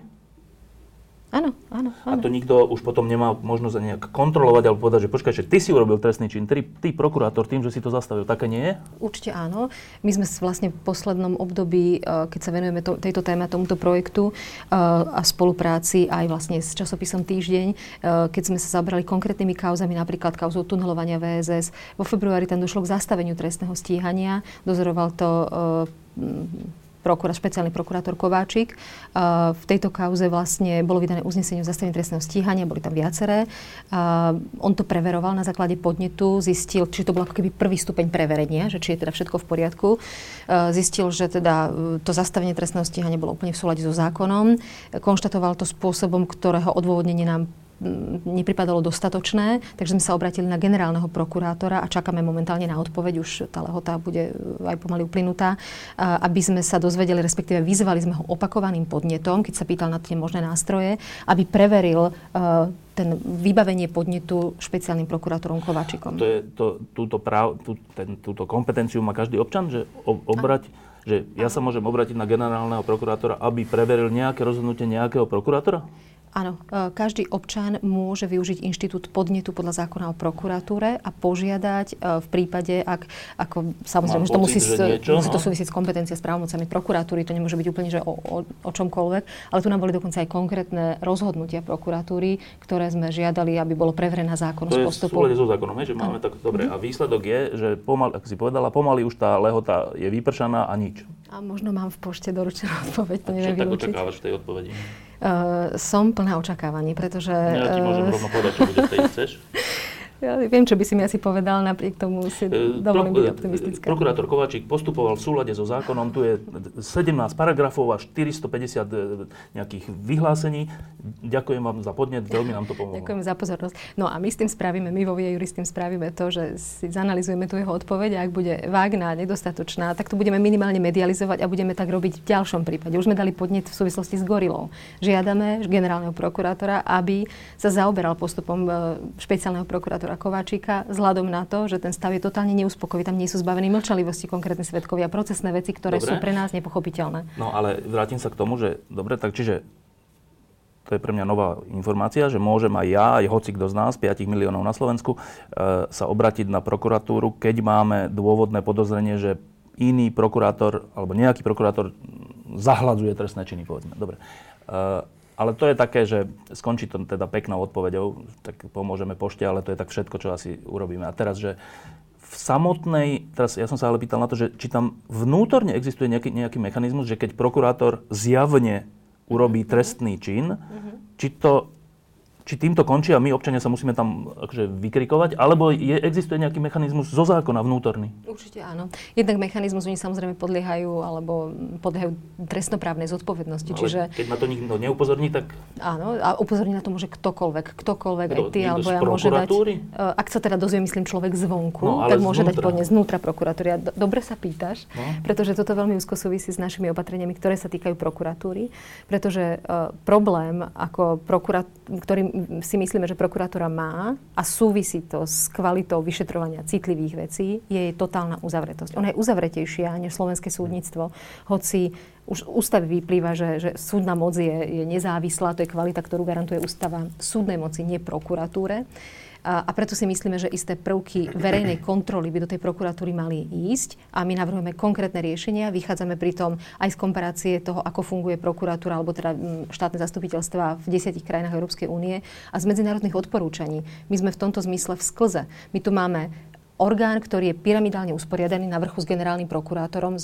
Áno, áno, áno. A to nikto už potom nemá možnosť nejak kontrolovať alebo povedať, že počkaj, že ty si urobil trestný čin, ty, ty prokurátor tým, že si to zastavil. Také nie je? Určite áno. My sme vlastne v poslednom období, eh, keď sa venujeme to, tejto téme a tomuto projektu eh, a spolupráci aj vlastne s časopisom Týždeň, eh, keď sme sa zabrali konkrétnymi kauzami, napríklad kauzou tunelovania VSS, vo februári tam došlo k zastaveniu trestného stíhania. Dozoroval to prokura, špeciálny prokurátor Kováčik. V tejto kauze vlastne bolo vydané uznesenie o zastavení trestného stíhania, boli tam viaceré. On to preveroval na základe podnetu, zistil, či to bol ako keby prvý stupeň preverenia, že či je teda všetko v poriadku. Zistil, že teda e, to zastavenie trestného stíhania bolo úplne v súlade so zákonom. Konštatoval to spôsobom, ktorého odôvodnenie nám nepripadalo dostatočné, takže sme sa obratili na generálneho prokurátora a čakáme momentálne na odpoveď, už tá lehota bude e, aj pomaly uplynutá, aby sme sa dozvedeli, respektíve vyzvali sme ho opakovaným podnetom, keď sa pýtal na tie možné nástroje, aby preveril e, ten vybavenie podnetu špeciálnym prokurátorom Kovačikom. To je, to, túto, práv, tú, ten, túto kompetenciu má každý občan, že obrať, že ja sa môžem obratiť na generálneho prokurátora, aby preveril nejaké rozhodnutie nejakého prokurátora? Áno, e, každý občan môže využiť inštitút podnetu podľa zákona o prokuratúre a požiadať e, v prípade, ak, ako samozrejme, že to musí, že niečo, musí to no. súvisieť s kompetenciou s právomocami prokuratúry, to nemôže byť úplne že o, o, o čomkoľvek, ale tu nám boli dokonca aj konkrétne rozhodnutia prokuratúry, ktoré sme žiadali, aby bolo preverená zákon z postupu. To je so zákonom, že máme tak dobre. A výsledok je, že pomaly, ako si povedala, pomaly už tá lehota je vypršaná a nič. A možno mám v pošte doručenú odpoveď, to neviem Čo tak očakávaš v tej odpovedi? Uh, som plná očakávaní, pretože... Ja ti môžem uh, rovno povedať, čo bude v tej, chceš? Ja viem, čo by si mi asi povedal, napriek tomu si e, dovolím byť optimistická. Prokurátor Kovačík postupoval v súlade so zákonom. Tu je 17 paragrafov a 450 e, nejakých vyhlásení. Ďakujem vám za podnet, veľmi nám to pomohlo. Ďakujem za pozornosť. No a my s tým spravíme, my vo Vie s tým spravíme to, že si zanalizujeme tu jeho odpoveď a ak bude vágná, nedostatočná, tak to budeme minimálne medializovať a budeme tak robiť v ďalšom prípade. Už sme dali podnet v súvislosti s gorilou. Žiadame generálneho prokurátora, aby sa zaoberal postupom e, špeciálneho prokurátora prokurátora Kováčika vzhľadom na to, že ten stav je totálne neuspokojivý. Tam nie sú zbavení mlčalivosti konkrétne svetkovia, procesné veci, ktoré dobre. sú pre nás nepochopiteľné. No ale vrátim sa k tomu, že dobre, tak čiže to je pre mňa nová informácia, že môžem aj ja, aj hoci kto z nás, 5 miliónov na Slovensku, e, sa obratiť na prokuratúru, keď máme dôvodné podozrenie, že iný prokurátor alebo nejaký prokurátor zahladzuje trestné činy, povedzme. Dobre. E, ale to je také, že skončí to teda peknou odpoveďou, tak pomôžeme pošte, ale to je tak všetko, čo asi urobíme. A teraz, že v samotnej, teraz ja som sa ale pýtal na to, že či tam vnútorne existuje nejaký, nejaký mechanizmus, že keď prokurátor zjavne urobí trestný čin, mm-hmm. či to či týmto končí a my občania sa musíme tam akože vykrikovať, alebo je, existuje nejaký mechanizmus zo zákona vnútorný? Určite áno. Jednak mechanizmus, oni samozrejme podliehajú alebo podliehajú trestnoprávnej zodpovednosti. No, čiže... Keď na to nikto neupozorní, tak... Áno, a upozorní na to môže ktokoľvek, ktokoľvek, Kto, aj ty, alebo ja môže dať... Eh, ak sa teda dozvie, myslím, človek zvonku, no, tak môže znútra. dať podne znútra prokuratúry. A dobre sa pýtaš, no. pretože toto veľmi úzko súvisí s našimi opatreniami, ktoré sa týkajú prokuratúry, pretože uh, problém ako prokurat, ktorým si myslíme, že prokuratúra má a súvisí to s kvalitou vyšetrovania citlivých vecí, je jej totálna uzavretosť. Ona je uzavretejšia než slovenské súdnictvo, hoci už ústavy vyplýva, že, že súdna moc je, je nezávislá, to je kvalita, ktorú garantuje ústava súdnej moci, nie prokuratúre. A, a preto si myslíme, že isté prvky verejnej kontroly by do tej prokuratúry mali ísť a my navrhujeme konkrétne riešenia. Vychádzame pritom aj z komparácie toho, ako funguje prokuratúra alebo teda štátne zastupiteľstva v desiatich krajinách Európskej únie a z medzinárodných odporúčaní. My sme v tomto zmysle v sklze. My tu máme orgán, ktorý je pyramidálne usporiadaný na vrchu s generálnym prokurátorom,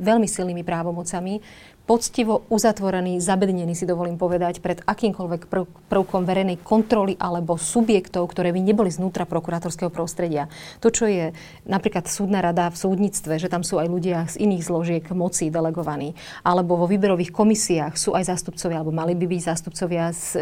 veľmi silnými právomocami, poctivo uzatvorený, zabednený si dovolím povedať, pred akýmkoľvek prv, prvkom verejnej kontroly alebo subjektov, ktoré by neboli znútra prokurátorského prostredia. To, čo je napríklad súdna rada v súdnictve, že tam sú aj ľudia z iných zložiek moci delegovaní, alebo vo výberových komisiách sú aj zástupcovia, alebo mali by byť zástupcovia z,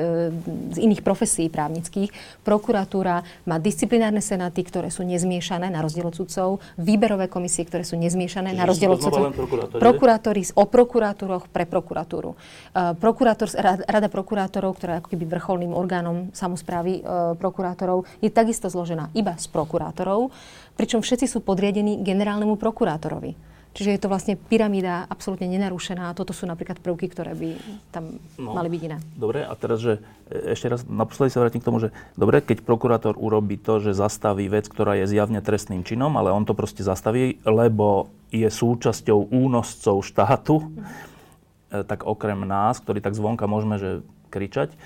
z iných profesí právnických. Prokuratúra má disciplinárne senáty, ktoré sú nezmiešané na rozdiel od sudcov, výberové komisie, ktoré sú nezmiešané Čiže na rozdiel od sudcov. Prokurátori o prokuratúroch pre prokuratúru. Uh, prokurátor, Rada prokurátorov, ktorá je ako keby vrcholným orgánom samozprávy uh, prokurátorov, je takisto zložená iba z prokurátorov, pričom všetci sú podriadení generálnemu prokurátorovi. Čiže je to vlastne pyramída absolútne nenarušená. Toto sú napríklad prvky, ktoré by tam no, mali byť iné. Dobre, a teraz, že e, ešte raz naposledy sa vrátim k tomu, že dobre, keď prokurátor urobí to, že zastaví vec, ktorá je zjavne trestným činom, ale on to proste zastaví, lebo je súčasťou únoscov štátu, mm tak okrem nás, ktorí tak zvonka môžeme že kričať, e,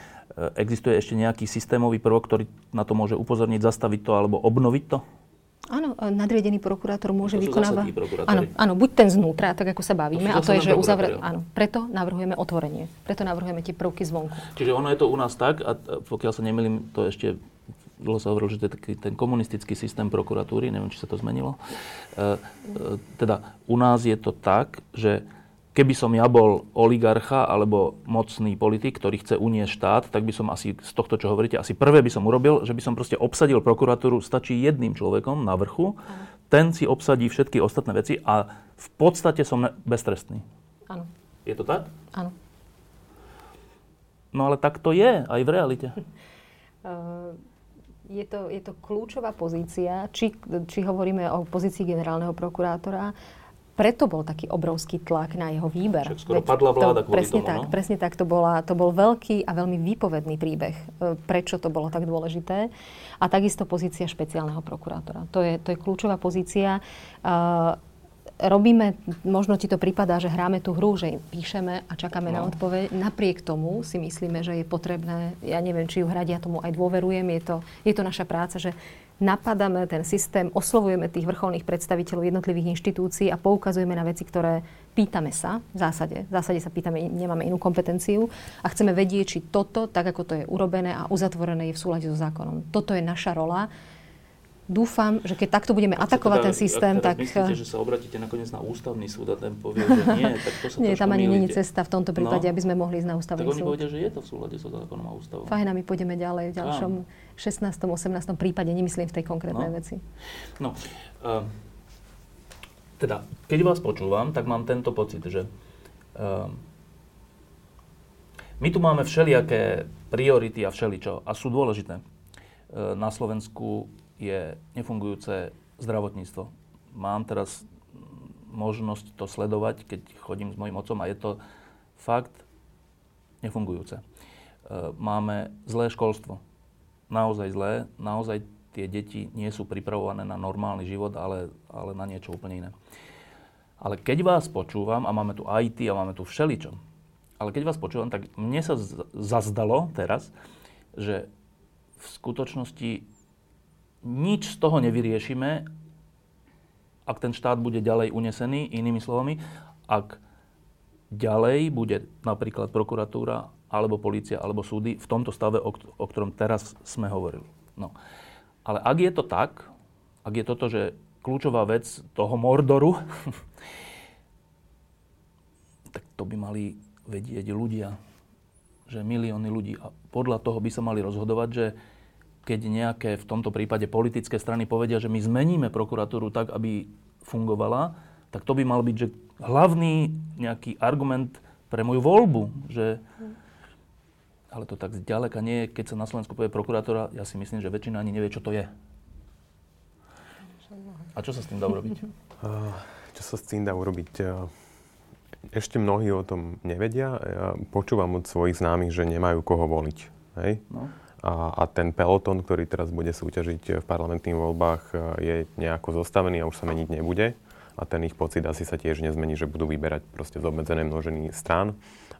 existuje ešte nejaký systémový prvok, ktorý na to môže upozorniť, zastaviť to alebo obnoviť to? Áno, nadriedený prokurátor môže vykonávať... Áno, áno, buď ten znútra, tak ako sa bavíme, a to je, že uzavre... Áno, preto navrhujeme otvorenie. Preto navrhujeme tie prvky zvonku. Čiže ono je to u nás tak, a pokiaľ sa nemýlim, to ešte dlho sa hovorilo, že to je taký ten komunistický systém prokuratúry, neviem, či sa to zmenilo. E, e, teda u nás je to tak, že Keby som ja bol oligarcha alebo mocný politik, ktorý chce uniesť štát, tak by som asi z tohto, čo hovoríte, asi prvé by som urobil, že by som proste obsadil prokuratúru, stačí jedným človekom na vrchu, ten si obsadí všetky ostatné veci a v podstate som beztrestný. Áno. Je to tak? Áno. No ale tak to je aj v realite. je to, je to kľúčová pozícia, či, či hovoríme o pozícii generálneho prokurátora, preto bol taký obrovský tlak na jeho výber. Však skoro Veď padla vláda to, presne tomu, tak, no? Presne tak, to, bola, to bol veľký a veľmi výpovedný príbeh, e, prečo to bolo tak dôležité. A takisto pozícia špeciálneho prokurátora. To je, to je kľúčová pozícia. Uh, robíme, možno ti to prípada, že hráme tú hru, že píšeme a čakáme no. na odpoveď. Napriek tomu si myslíme, že je potrebné, ja neviem, či ju hrať, ja tomu aj dôverujem, je to, je to naša práca, že napadáme ten systém, oslovujeme tých vrcholných predstaviteľov jednotlivých inštitúcií a poukazujeme na veci, ktoré pýtame sa, v zásade, v zásade sa pýtame, nemáme inú kompetenciu a chceme vedieť, či toto, tak ako to je urobené a uzatvorené, je v súlade so zákonom. Toto je naša rola dúfam, že keď takto budeme atakovať teda, ten systém, tak... myslíte, že sa obratíte nakoniec na ústavný súd a ten povie, že nie, tak to sa Nie, tam ani nie je cesta v tomto prípade, no, aby sme mohli ísť na ústavný súd. Tak oni povedia, že je to v súlade so zákonom a ústavou. Fajn, a my pôjdeme ďalej v ďalšom Áno. 16. 18. prípade, nemyslím v tej konkrétnej no. veci. No, uh, teda, keď vás počúvam, tak mám tento pocit, že uh, my tu máme všelijaké priority a všeličo a sú dôležité. Uh, na Slovensku je nefungujúce zdravotníctvo. Mám teraz možnosť to sledovať, keď chodím s mojim otcom a je to fakt nefungujúce. Máme zlé školstvo. Naozaj zlé. Naozaj tie deti nie sú pripravované na normálny život, ale, ale na niečo úplne iné. Ale keď vás počúvam, a máme tu IT a máme tu všeličo, ale keď vás počúvam, tak mne sa zazdalo teraz, že v skutočnosti nič z toho nevyriešime, ak ten štát bude ďalej unesený, inými slovami, ak ďalej bude napríklad prokuratúra alebo policia alebo súdy v tomto stave, o, o ktorom teraz sme hovorili. No. Ale ak je to tak, ak je toto, že kľúčová vec toho Mordoru, tak to by mali vedieť ľudia, že milióny ľudí. A podľa toho by sa mali rozhodovať, že keď nejaké v tomto prípade politické strany povedia, že my zmeníme prokuratúru tak, aby fungovala, tak to by mal byť že hlavný nejaký argument pre moju voľbu. Že... Ale to tak zďaleka nie je, keď sa na Slovensku povie prokurátora, ja si myslím, že väčšina ani nevie, čo to je. A čo sa s tým dá urobiť? Čo sa s tým dá urobiť? Ešte mnohí o tom nevedia. Ja počúvam od svojich známych, že nemajú koho voliť. Hej? No a, a ten peloton, ktorý teraz bude súťažiť v parlamentných voľbách, je nejako zostavený a už sa meniť nebude. A ten ich pocit asi sa tiež nezmení, že budú vyberať proste z množený strán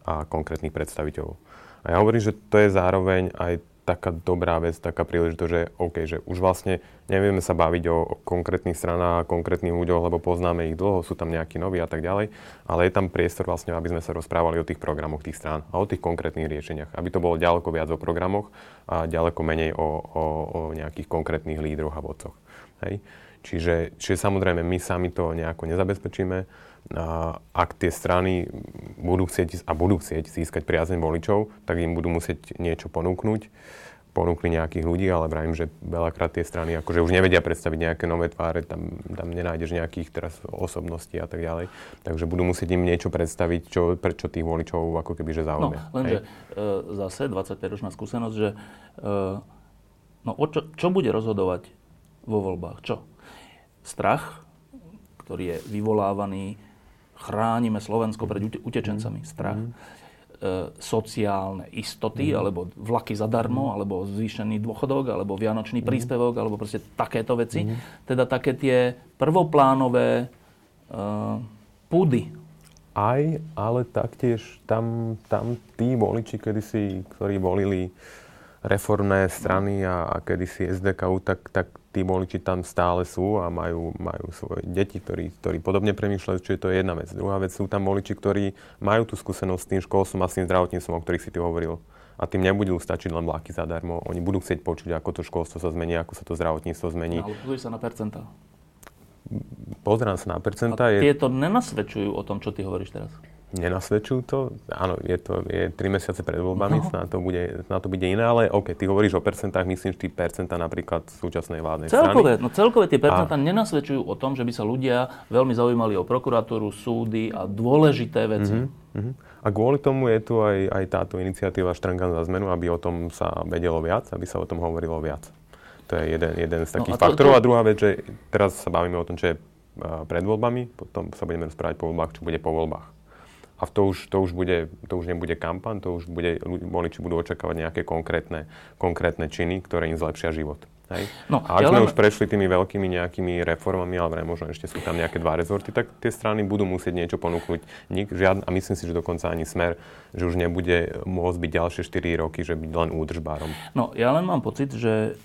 a konkrétnych predstaviteľov. A ja hovorím, že to je zároveň aj taká dobrá vec, taká príležitosť, že OK, že už vlastne nevieme sa baviť o, o konkrétnych stranách, konkrétnych ľuďoch, lebo poznáme ich dlho, sú tam nejakí noví a tak ďalej, ale je tam priestor vlastne, aby sme sa rozprávali o tých programoch tých strán a o tých konkrétnych riešeniach, aby to bolo ďaleko viac o programoch a ďaleko menej o, o, o nejakých konkrétnych lídroch a vodcoch. Hej? Čiže, čiže samozrejme my sami to nejako nezabezpečíme, ak tie strany budú chcieť a budú chcieť získať priazeň voličov, tak im budú musieť niečo ponúknuť ponúkli nejakých ľudí, ale vravím, že veľakrát tie strany akože už nevedia predstaviť nejaké nové tváre, tam, tam nenájdeš nejakých teraz osobností a tak ďalej. Takže budú musieť im niečo predstaviť, čo, prečo tých voličov ako keby že zaujme. No, lenže e, zase 25-ročná skúsenosť, že e, no, o čo, čo bude rozhodovať vo voľbách? Čo? Strach, ktorý je vyvolávaný chránime Slovensko pred utečencami. Strach. Mm-hmm. Sociálne istoty, mm. alebo vlaky zadarmo, mm. alebo zvýšený dôchodok, alebo vianočný mm. príspevok, alebo proste takéto veci. Mm. Teda také tie prvoplánové e, púdy. Aj, ale taktiež tam, tam tí voliči, kedysi, ktorí volili reformné strany a, a kedysi SDKU, tak, tak tí voliči tam stále sú a majú, majú svoje deti, ktorí, ktorí podobne premýšľajú, čiže to je jedna vec. Druhá vec sú tam voliči, ktorí majú tú skúsenosť s tým školstvom a s tým zdravotníctvom, o ktorých si ty hovoril. A tým nebudú stačiť len vláky zadarmo. Oni budú chcieť počuť, ako to školstvo sa zmení, ako sa to zdravotníctvo zmení. No, ale pozri sa na percentá. Pozerám sa na percentá. A tieto je... nenasvedčujú o tom, čo ty hovoríš teraz nenasvedčujú to. Áno, je to je 3 mesiace pred voľbami, no. na to, bude, na to bude iné, ale OK, ty hovoríš o percentách, myslíš ty percentá napríklad súčasnej vládnej celkové, strany? No celkové tie percentá a... nenasvedčujú o tom, že by sa ľudia veľmi zaujímali o prokuratúru, súdy a dôležité veci. Mm-hmm, mm-hmm. A kvôli tomu je tu aj, aj táto iniciatíva Štrngan za zmenu, aby o tom sa vedelo viac, aby sa o tom hovorilo viac. To je jeden, jeden z no takých no a to, faktorov. To... A druhá vec, že teraz sa bavíme o tom, čo je pred voľbami, potom sa budeme rozprávať po voľbách, čo bude po voľbách. A to už, to už, bude, to už nebude kampaň, to už bude, voliči budú očakávať nejaké konkrétne, konkrétne činy, ktoré im zlepšia život. Hej? No, a ak ja sme len... už prešli tými veľkými nejakými reformami, ale možno ešte sú tam nejaké dva rezorty, tak tie strany budú musieť niečo ponúknuť. Nik, žiadn, a myslím si, že dokonca ani smer, že už nebude môcť byť ďalšie 4 roky, že byť len údržbárom. No, ja len mám pocit, že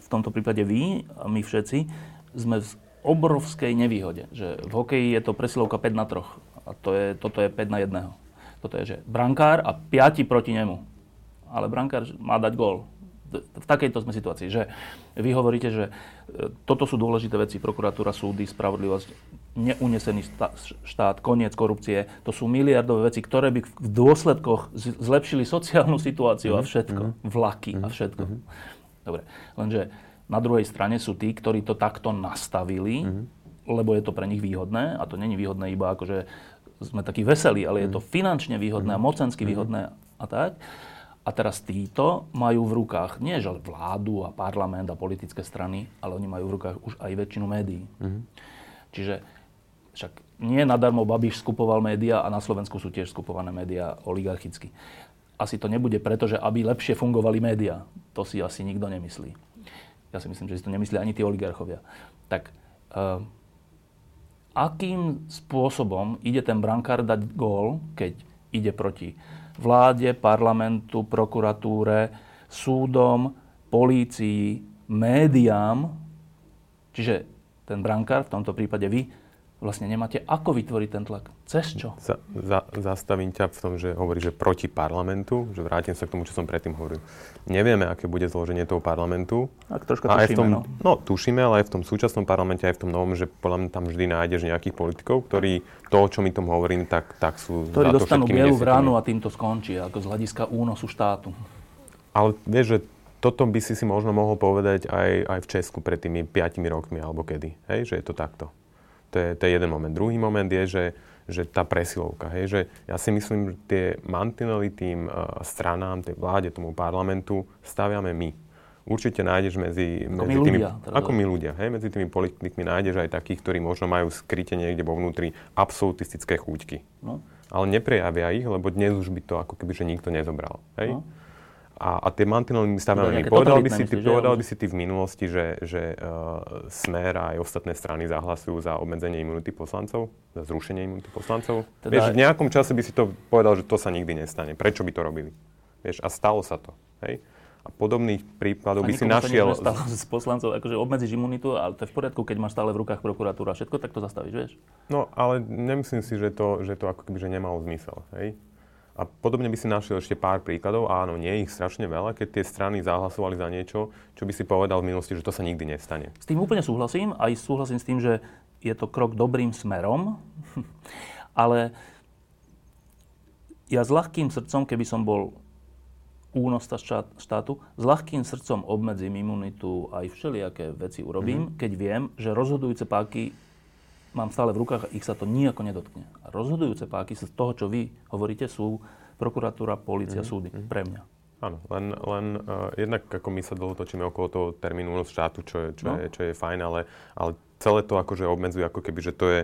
v tomto prípade vy a my všetci sme v obrovskej nevýhode. Že v hokeji je to presilovka 5 na 3 a to je, toto je 5 na 1. Toto je, že brankár a 5 proti nemu. Ale brankár má dať gól. V takejto sme situácii, že vy hovoríte, že e, toto sú dôležité veci, prokuratúra, súdy, spravodlivosť, neunesený štát, koniec korupcie. To sú miliardové veci, ktoré by v dôsledkoch zlepšili sociálnu situáciu a mhm, všetko. Mm-hmm. Vlaky a mhm, všetko. Dobre, lenže na druhej strane sú tí, ktorí to takto nastavili, lebo je to pre nich výhodné a to není výhodné iba akože sme takí veselí, ale je to mm. finančne výhodné mm. mocensky mm. výhodné a tak. A teraz títo majú v rukách nie že vládu a parlament a politické strany, ale oni majú v rukách už aj väčšinu médií. Mm. Čiže však nie nadarmo Babiš skupoval médiá a na Slovensku sú tiež skupované médiá oligarchicky. Asi to nebude preto, že aby lepšie fungovali médiá. To si asi nikto nemyslí. Ja si myslím, že si to nemyslí ani tí oligarchovia. Tak uh, akým spôsobom ide ten brankár dať gól, keď ide proti vláde, parlamentu, prokuratúre, súdom, polícii, médiám. Čiže ten brankár, v tomto prípade vy, vlastne nemáte ako vytvoriť ten tlak. Cez čo? Za, za, zastavím ťa v tom, že hovorí, že proti parlamentu, že vrátim sa k tomu, čo som predtým hovoril. Nevieme, aké bude zloženie toho parlamentu. Tak troška tušíme, aj v tom, no. no. tušíme, ale aj v tom súčasnom parlamente, aj v tom novom, že podľa mňa tam vždy nájdeš nejakých politikov, ktorí to, čo mi tom hovorím, tak, tak sú Ktorí za to dostanú bielu ránu a tým to skončí, ako z hľadiska únosu štátu. Ale vieš, že toto by si si možno mohol povedať aj, aj v Česku pred tými 5 rokmi alebo kedy. Hej, že je to takto. To je, to je jeden moment. Druhý moment je, že, že tá presilovka. Hej, že ja si myslím, že tie mantinely tým uh, stranám, tej vláde, tomu parlamentu staviame my. Určite nájdeš medzi, ako medzi my tými... Ľudia, teda. Ako my ľudia. Hej, medzi tými politikmi nájdeš aj takých, ktorí možno majú skryte niekde vo vnútri absolutistické chúťky. No. Ale neprejavia ich, lebo dnes už by to ako keby, že nikto nezobral. Hej? No a, a tie mantinely my stavíme Povedal by, si, ty, povedal by si ty v minulosti, že, že uh, Smer a aj ostatné strany zahlasujú za obmedzenie imunity poslancov? Za zrušenie imunity poslancov? Teda... Vieš, v nejakom čase by si to povedal, že to sa nikdy nestane. Prečo by to robili? Vieš, a stalo sa to. Hej? A podobných prípadov a by si našiel... A s poslancov, akože obmedzíš imunitu, ale to je v poriadku, keď máš stále v rukách prokuratúra všetko, tak to zastavíš, vieš? No, ale nemyslím si, že to, že to ako keby že nemalo zmysel, hej? A podobne by si našiel ešte pár príkladov, a áno, nie je ich strašne veľa, keď tie strany zahlasovali za niečo, čo by si povedal v minulosti, že to sa nikdy nestane. S tým úplne súhlasím, aj súhlasím s tým, že je to krok dobrým smerom, ale ja s ľahkým srdcom, keby som bol únosta štátu, s ľahkým srdcom obmedzím imunitu aj všelijaké veci urobím, mm-hmm. keď viem, že rozhodujúce páky mám stále v rukách a ich sa to nejako nedotkne. A rozhodujúce páky z toho, čo vy hovoríte, sú prokuratúra, policia, mm-hmm. súdy. Mhm. Pre mňa. Áno, len, len uh, jednak ako my sa dlho točíme okolo toho termínu únos štátu, čo je, čo, no. je, čo je fajn, ale, ale celé to akože obmedzuje ako keby, že to je,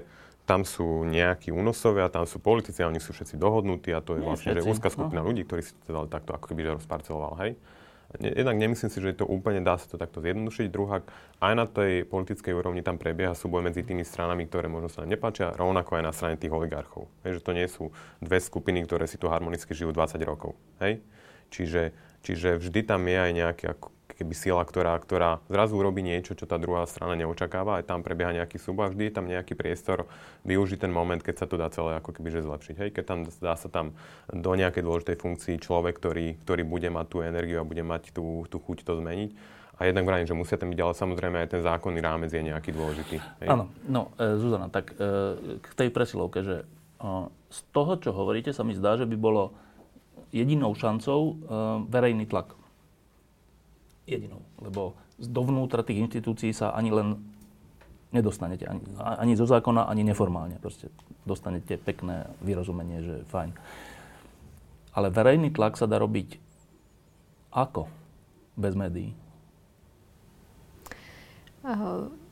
tam sú nejakí únosovia, tam sú politici a oni sú všetci dohodnutí a to je Nie vlastne že úzka skupina no. ľudí, ktorí si to dali takto ako keby rozparceloval, hej. Jednak nemyslím si, že to úplne dá sa to takto zjednodušiť. Druhá, aj na tej politickej úrovni tam prebieha súboj medzi tými stranami, ktoré možno sa nepáčia, rovnako aj na strane tých oligarchov. Hej, že to nie sú dve skupiny, ktoré si tu harmonicky žijú 20 rokov. Hej? Čiže, čiže vždy tam je aj nejaký ako keby sila, ktorá, ktorá zrazu urobí niečo, čo tá druhá strana neočakáva, aj tam prebieha nejaký súboj vždy je tam nejaký priestor využiť ten moment, keď sa to dá celé ako keby že zlepšiť. Hej, keď tam dá sa tam do nejakej dôležitej funkcii človek, ktorý, ktorý bude mať tú energiu a bude mať tú, tú chuť to zmeniť. A jednak vrajím, že musia tam byť, ale samozrejme aj ten zákonný rámec je nejaký dôležitý. Áno, no, e, Zuzana, tak e, k tej presilovke, že e, z toho, čo hovoríte, sa mi zdá, že by bolo jedinou šancou e, verejný tlak jedinou. Lebo dovnútra tých inštitúcií sa ani len nedostanete. Ani, ani zo zákona, ani neformálne. Proste dostanete pekné vyrozumenie, že fajn. Ale verejný tlak sa dá robiť ako? Bez médií.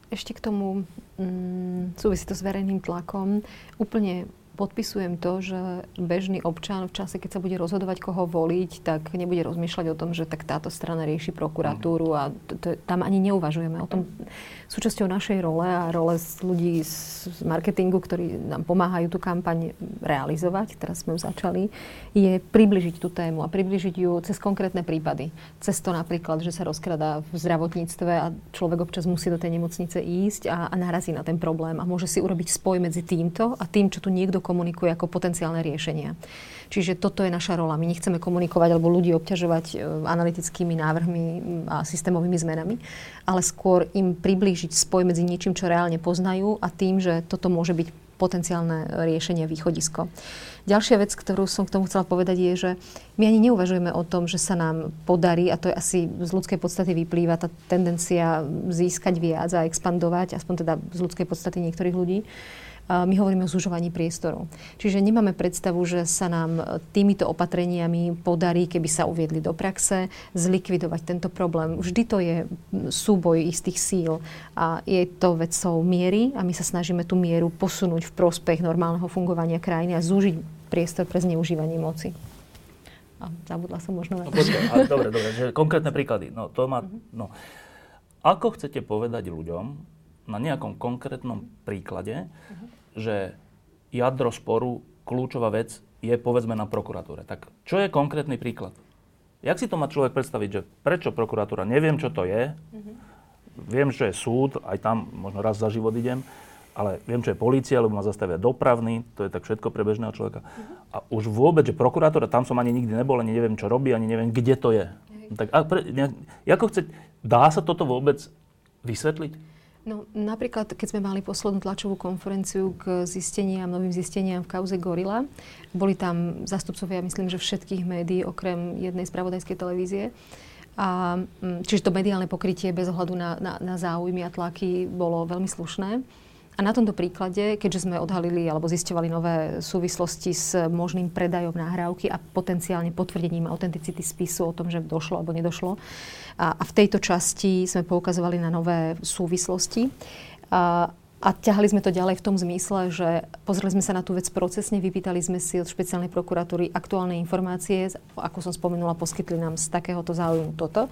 Ešte k tomu mm, súvisí to s verejným tlakom. Úplne podpisujem to, že bežný občan v čase, keď sa bude rozhodovať, koho voliť, tak nebude rozmýšľať o tom, že tak táto strana rieši prokuratúru a to, to, tam ani neuvažujeme o tom. Súčasťou našej role a role z ľudí z marketingu, ktorí nám pomáhajú tú kampaň realizovať, teraz sme ju začali, je približiť tú tému a približiť ju cez konkrétne prípady. Cez to napríklad, že sa rozkradá v zdravotníctve a človek občas musí do tej nemocnice ísť a, a narazí na ten problém a môže si urobiť spoj medzi týmto a tým, čo tu niekto komunikuje ako potenciálne riešenia. Čiže toto je naša rola. My nechceme komunikovať alebo ľudí obťažovať e, analytickými návrhmi a systémovými zmenami, ale skôr im priblížiť spoj medzi niečím, čo reálne poznajú a tým, že toto môže byť potenciálne riešenie, východisko. Ďalšia vec, ktorú som k tomu chcela povedať, je, že my ani neuvažujeme o tom, že sa nám podarí, a to je asi z ľudskej podstaty vyplýva tá tendencia získať viac a expandovať, aspoň teda z ľudskej podstaty niektorých ľudí, my hovoríme o zužovaní priestoru. Čiže nemáme predstavu, že sa nám týmito opatreniami podarí, keby sa uviedli do praxe, zlikvidovať tento problém. Vždy to je súboj istých síl a je to vecou miery a my sa snažíme tú mieru posunúť v prospech normálneho fungovania krajiny a zúžiť priestor pre zneužívanie moci. A zabudla som možno na to. No, dobre, dobre, že konkrétne príklady. No, to má, uh-huh. no. Ako chcete povedať ľuďom na nejakom konkrétnom príklade, uh-huh že jadro sporu, kľúčová vec je povedzme na prokuratúre. Tak čo je konkrétny príklad? Jak si to má človek predstaviť, že prečo prokuratúra? Neviem, čo to je. Mm-hmm. Viem, čo je súd, aj tam možno raz za život idem, ale viem, čo je polícia, lebo ma zastavia dopravný, to je tak všetko pre bežného človeka. Mm-hmm. A už vôbec, že prokurátora, tam som ani nikdy nebol, ani neviem, čo robí, ani neviem, kde to je. Mm-hmm. Tak a pre, ne, ako chce, dá sa toto vôbec vysvetliť? No, napríklad, keď sme mali poslednú tlačovú konferenciu k zisteniam, novým zisteniam v kauze Gorila, boli tam zastupcovia, myslím, že všetkých médií, okrem jednej spravodajskej televízie. A, mm, čiže to mediálne pokrytie bez ohľadu na, na, na záujmy a tlaky bolo veľmi slušné. A na tomto príklade, keďže sme odhalili alebo zisťovali nové súvislosti s možným predajom nahrávky a potenciálne potvrdením autenticity spisu o tom, že došlo alebo nedošlo, a, a v tejto časti sme poukazovali na nové súvislosti. A, a ťahali sme to ďalej v tom zmysle, že pozreli sme sa na tú vec procesne, vypýtali sme si od špeciálnej prokuratúry aktuálne informácie, ako som spomenula, poskytli nám z takéhoto záujmu toto.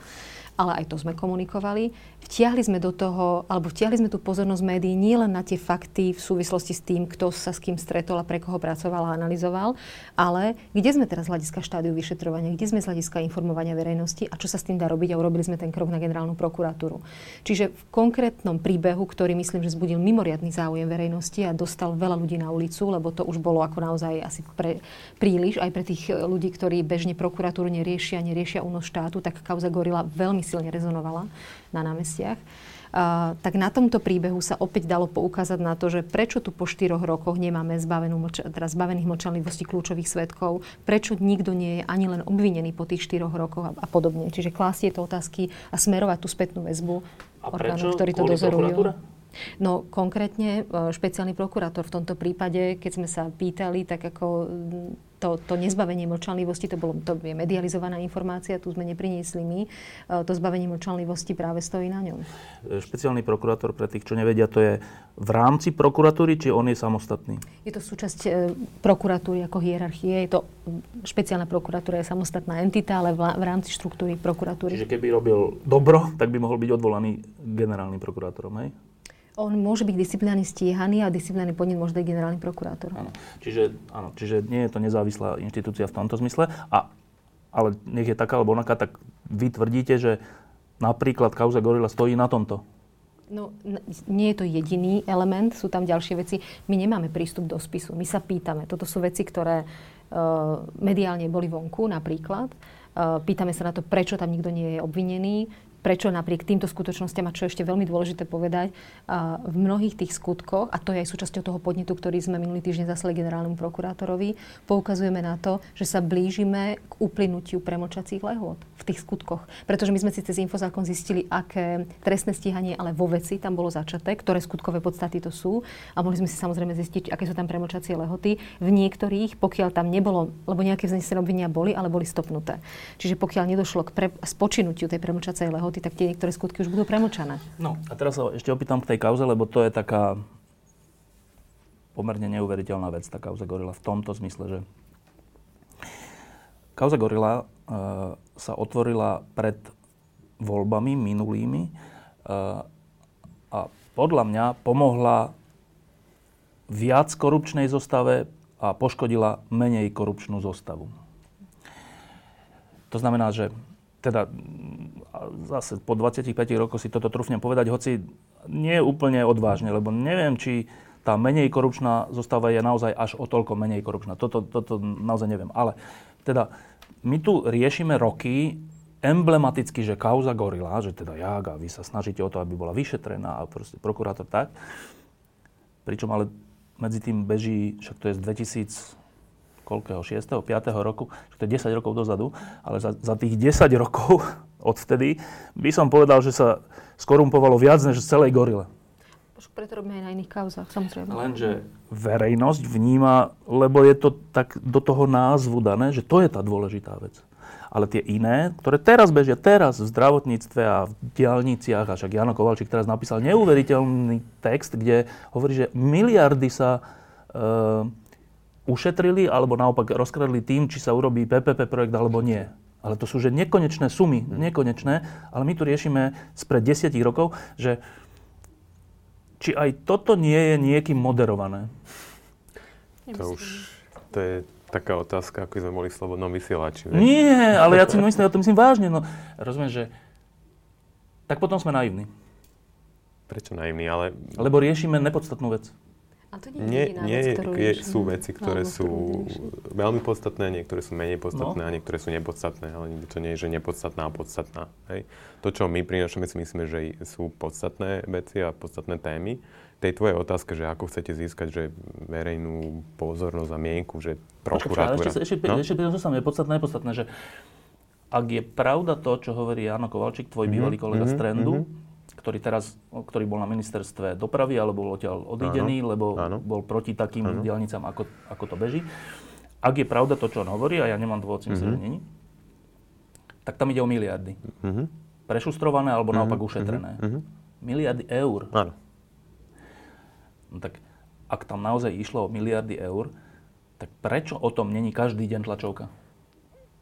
Ale aj to sme komunikovali. Vtiahli sme do toho, alebo vtiahli sme tú pozornosť médií nielen na tie fakty v súvislosti s tým, kto sa s kým stretol a pre koho pracoval a analyzoval, ale kde sme teraz z hľadiska štádiu vyšetrovania, kde sme z hľadiska informovania verejnosti a čo sa s tým dá robiť a urobili sme ten krok na generálnu prokuratúru. Čiže v konkrétnom príbehu, ktorý myslím, že zbudil mimoriadný záujem verejnosti a dostal veľa ľudí na ulicu, lebo to už bolo ako naozaj asi pre, príliš aj pre tých ľudí, ktorí bežne prokuratúru neriešia, neriešia únos štátu, tak kauza Gorila veľmi silne rezonovala na námestiach. Uh, tak na tomto príbehu sa opäť dalo poukázať na to, že prečo tu po štyroch rokoch nemáme zbavenú, teda zbavených mlčanlivostí kľúčových svetkov, prečo nikto nie je ani len obvinený po tých štyroch rokoch a, a podobne. Čiže klásť tieto otázky a smerovať tú spätnú väzbu orgánov, ktorí to dozorujú. No konkrétne špeciálny prokurátor v tomto prípade, keď sme sa pýtali, tak ako to, to nezbavenie mlčanlivosti, to, bolo, to je medializovaná informácia, tu sme nepriniesli my, e, to zbavenie mlčanlivosti práve stojí na ňom. Špeciálny prokurátor, pre tých, čo nevedia, to je v rámci prokuratúry, či on je samostatný? Je to súčasť e, prokuratúry ako hierarchie. Je to špeciálna prokuratúra, je samostatná entita, ale v, v rámci štruktúry prokuratúry. Čiže keby robil dobro, tak by mohol byť odvolaný generálnym prokurátorom, hej? On môže byť disciplinárne stíhaný a disciplinárny podnet môže byť generálny prokurátor. Áno. Čiže, áno, čiže nie je to nezávislá inštitúcia v tomto zmysle. A, ale nech je taká alebo onaká, tak vy tvrdíte, že napríklad kauza Gorila stojí na tomto. No, nie je to jediný element, sú tam ďalšie veci. My nemáme prístup do spisu, my sa pýtame. Toto sú veci, ktoré uh, mediálne boli vonku napríklad. Uh, pýtame sa na to, prečo tam nikto nie je obvinený, prečo napriek týmto skutočnostiam, a čo ešte veľmi dôležité povedať, v mnohých tých skutkoch, a to je aj súčasťou toho podnetu, ktorý sme minulý týždeň zaslali generálnemu prokurátorovi, poukazujeme na to, že sa blížime k uplynutiu premlčacích lehôd v tých skutkoch. Pretože my sme si cez infozákon zistili, aké trestné stíhanie, ale vo veci tam bolo začaté, ktoré skutkové podstaty to sú. A mohli sme si samozrejme zistiť, aké sú tam premlčacie lehoty. V niektorých, pokiaľ tam nebolo, lebo nejaké vznesené obvinenia boli, ale boli stopnuté. Čiže pokiaľ nedošlo k pre, spočinutiu tej premlčacej lehoty, lehoty, tak tie niektoré skutky už budú premlčané. No a teraz sa ešte opýtam k tej kauze, lebo to je taká pomerne neuveriteľná vec, tá kauza Gorila v tomto zmysle, že kauza Gorila e, sa otvorila pred voľbami minulými e, a podľa mňa pomohla viac korupčnej zostave a poškodila menej korupčnú zostavu. To znamená, že teda zase po 25 rokoch si toto trúfnem povedať, hoci nie úplne odvážne, lebo neviem, či tá menej korupčná zostava je naozaj až o toľko menej korupčná. Toto, toto naozaj neviem. Ale teda my tu riešime roky emblematicky, že kauza Gorila, že teda jak a vy sa snažíte o to, aby bola vyšetrená a proste prokurátor tak. Pričom ale medzi tým beží, však to je z 2000, koľkého, 6., 5. roku, to je 10 rokov dozadu, ale za, za tých 10 rokov odvtedy, by som povedal, že sa skorumpovalo viac než z celej gorile. Preto robíme aj na iných kauzách, samozrejme. Lenže verejnosť vníma, lebo je to tak do toho názvu dané, že to je tá dôležitá vec. Ale tie iné, ktoré teraz bežia, teraz v zdravotníctve a v diálniciach, a však Jano Kovalčík teraz napísal neuveriteľný text, kde hovorí, že miliardy sa e, ušetrili alebo naopak rozkradli tým, či sa urobí PPP projekt alebo nie. Ale to sú že nekonečné sumy, hmm. nekonečné, ale my tu riešime spred desiatich rokov, že či aj toto nie je niekým moderované. To už, to je taká otázka, ako sme boli v slobodnom vysielači. Ne? Nie, ale ja si myslím, ja to myslím vážne. No, rozumiem, že tak potom sme naivní. Prečo naivní, ale... Lebo riešime nepodstatnú vec. A to nie, nie, nie vec, je, sú veci, ktoré sú veľmi podstatné, niektoré sú menej podstatné no. a niektoré sú nepodstatné, ale to nie je, že nepodstatná a podstatná. Hej. To, čo my prinášame, si myslíme, že sú podstatné veci a podstatné témy. Tej tvojej otázke, že ako chcete získať že verejnú pozornosť a mienku, že prokuratúra... Ešte, ešte, no? ešte, ešte je podstatné, nepodstatné, že ak je pravda to, čo hovorí Jano Kovalčík, tvoj mm-hmm, bývalý kolega mm-hmm, z Trendu, mm-hmm ktorý teraz, ktorý bol na ministerstve dopravy, alebo bol odtiaľ odídený, lebo áno. bol proti takým áno. diálnicám, ako, ako to beží. Ak je pravda to, čo on hovorí, a ja nemám dôvod mm-hmm. že není, tak tam ide o miliardy. Mm-hmm. Prešustrované, alebo mm-hmm. naopak ušetrené. Mm-hmm. Miliardy eur. Áno. No tak ak tam naozaj išlo o miliardy eur, tak prečo o tom není každý deň tlačovka?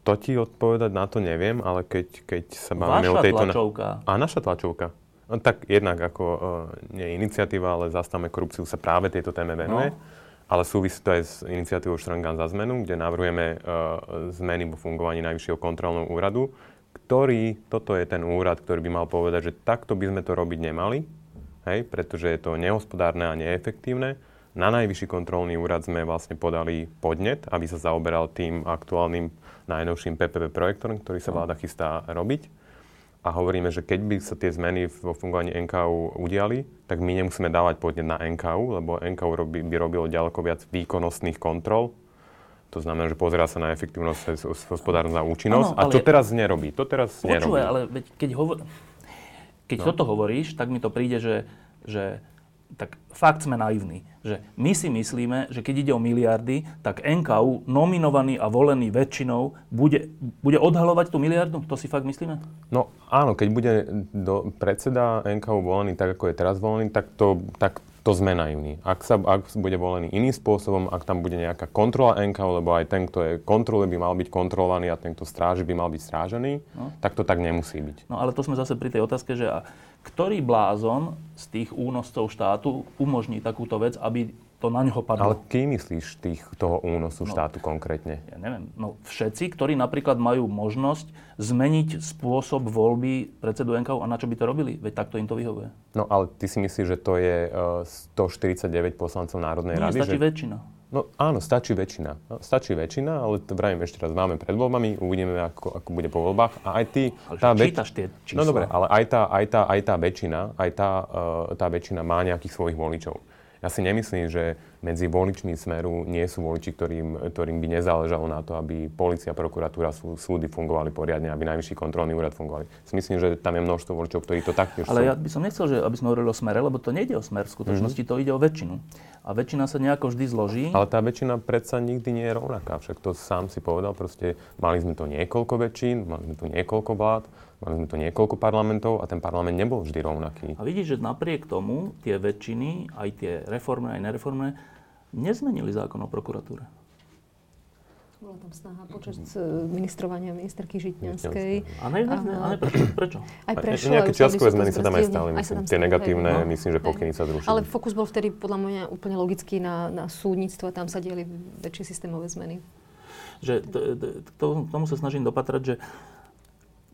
to ti odpovedať na to neviem, ale keď, keď sa bavíme Vaša o tejto... tlačovka. A naša tlačovka. No, tak jednak ako uh, nie iniciatíva, ale Zastavme korupciu sa práve tejto téme venuje. No. Ale súvisí to aj s iniciatívou Štrangán za zmenu, kde navrhujeme uh, zmeny vo fungovaní Najvyššieho kontrolného úradu, ktorý, toto je ten úrad, ktorý by mal povedať, že takto by sme to robiť nemali, hej, pretože je to nehospodárne a neefektívne na Najvyšší kontrolný úrad sme vlastne podali podnet, aby sa zaoberal tým aktuálnym najnovším PPP projektom, ktorý sa vláda chystá robiť. A hovoríme, že keď by sa tie zmeny vo fungovaní NKU udiali, tak my nemusíme dávať podnet na NKU, lebo NKU robí, by robilo ďaleko viac výkonnostných kontrol. To znamená, že pozerá sa na efektívnosť, hospodárnosť a účinnosť. Ano, a to teraz nerobí. To teraz Počúvaj, nerobí. ale keď, hovor... keď no. toto hovoríš, tak mi to príde, že, že tak fakt sme naivní. Že my si myslíme, že keď ide o miliardy, tak NKU nominovaný a volený väčšinou bude, bude odhalovať tú miliardu? To si fakt myslíme? No áno, keď bude do predseda NKU volený tak, ako je teraz volený, tak to, tak to sme naivní. Ak, sa, ak bude volený iným spôsobom, ak tam bude nejaká kontrola NKU, lebo aj ten, kto je kontrole, by mal byť kontrolovaný a ten, kto stráži, by mal byť strážený, no. tak to tak nemusí byť. No ale to sme zase pri tej otázke, že ktorý blázon z tých únoscov štátu umožní takúto vec, aby to na ňoho padlo. Ale kým myslíš tých, toho únosu no, štátu konkrétne? Ja neviem. No všetci, ktorí napríklad majú možnosť zmeniť spôsob voľby predsedu NKU a na čo by to robili? Veď takto im to vyhovuje. No ale ty si myslíš, že to je uh, 149 poslancov Národnej Nie, rady? stačí že... väčšina. No áno, stačí väčšina. No, stačí väčšina, ale to vravím ešte raz, máme pred voľbami, uvidíme, ako, ako bude po voľbách. A aj ty... Ale tá väč... tie čísla. No dobre, ale aj tá, aj tá, aj tá väčšina, aj tá, uh, tá väčšina má nejakých svojich voličov. Ja si nemyslím, že medzi voličmi Smeru nie sú voliči, ktorým, ktorým by nezáležalo na to, aby policia, prokuratúra, sú, súdy fungovali poriadne, aby najvyšší kontrolný úrad fungovali. Si myslím, že tam je množstvo voličov, ktorí to taktiež Ale sú. ja by som nechcel, že aby sme hovorili o Smere, lebo to nejde o Smer. V skutočnosti mm-hmm. to ide o väčšinu. A väčšina sa nejako vždy zloží. Ale tá väčšina predsa nikdy nie je rovnaká. Však to sám si povedal, proste mali sme to niekoľko väčšín, mali sme tu niekoľko vlád, Mali sme tu niekoľko parlamentov a ten parlament nebol vždy rovnaký. A vidíš, že napriek tomu tie väčšiny, aj tie reformné, aj nereformné, nezmenili zákon o prokuratúre. Bola tam snaha počas mm. ministrovania ministerky Žitňanskej. A ne, ne, ne, a ne prečo? prečo? Aj prešlo. Nejaké čiastkové zmeny sa tam aj stali, myslím. Tie negatívne, no. myslím, že pokyny sa zrušili. Ale fokus bol vtedy podľa mňa úplne logický na, na súdnictvo, tam sa dieli väčšie systémové zmeny. Že to, to, k tomu sa snažím dopatrať, že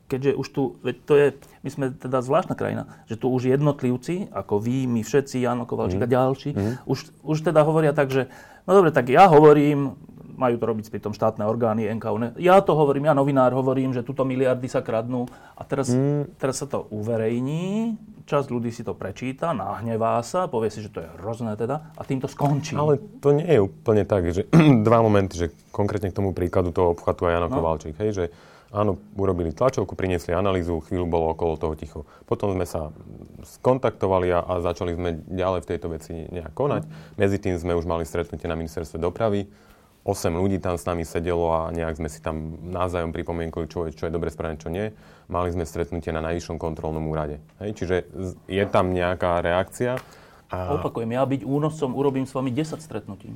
keďže už tu, veď to je, my sme teda zvláštna krajina, že tu už jednotlivci, ako vy, my všetci, Jano Kovalčík mm. a mhm. ďalší, mm. už, už teda hovoria tak, že no dobre, tak ja hovorím, majú to robiť pritom štátne orgány, NKU. Ja to hovorím, ja novinár hovorím, že tuto miliardy sa kradnú a teraz, mm. teraz sa to uverejní, časť ľudí si to prečíta, nahnevá sa, povie si, že to je hrozné teda a tým to skončí. Ale to nie je úplne tak, že dva momenty, že konkrétne k tomu príkladu toho obchvatu aj Jano no. Kovalčík, hej, že Áno, urobili tlačovku, priniesli analýzu, chvíľu bolo okolo toho ticho. Potom sme sa skontaktovali a, a začali sme ďalej v tejto veci nejak konať. Medzi tým sme už mali stretnutie na ministerstve dopravy. 8 ľudí tam s nami sedelo a nejak sme si tam názajom pripomienkovali, čo je, čo je dobre správne, čo nie. Mali sme stretnutie na najvyššom kontrolnom úrade. Hej? Čiže je tam nejaká reakcia. A... Opakujem, ja byť únoscom urobím s vami 10 stretnutí.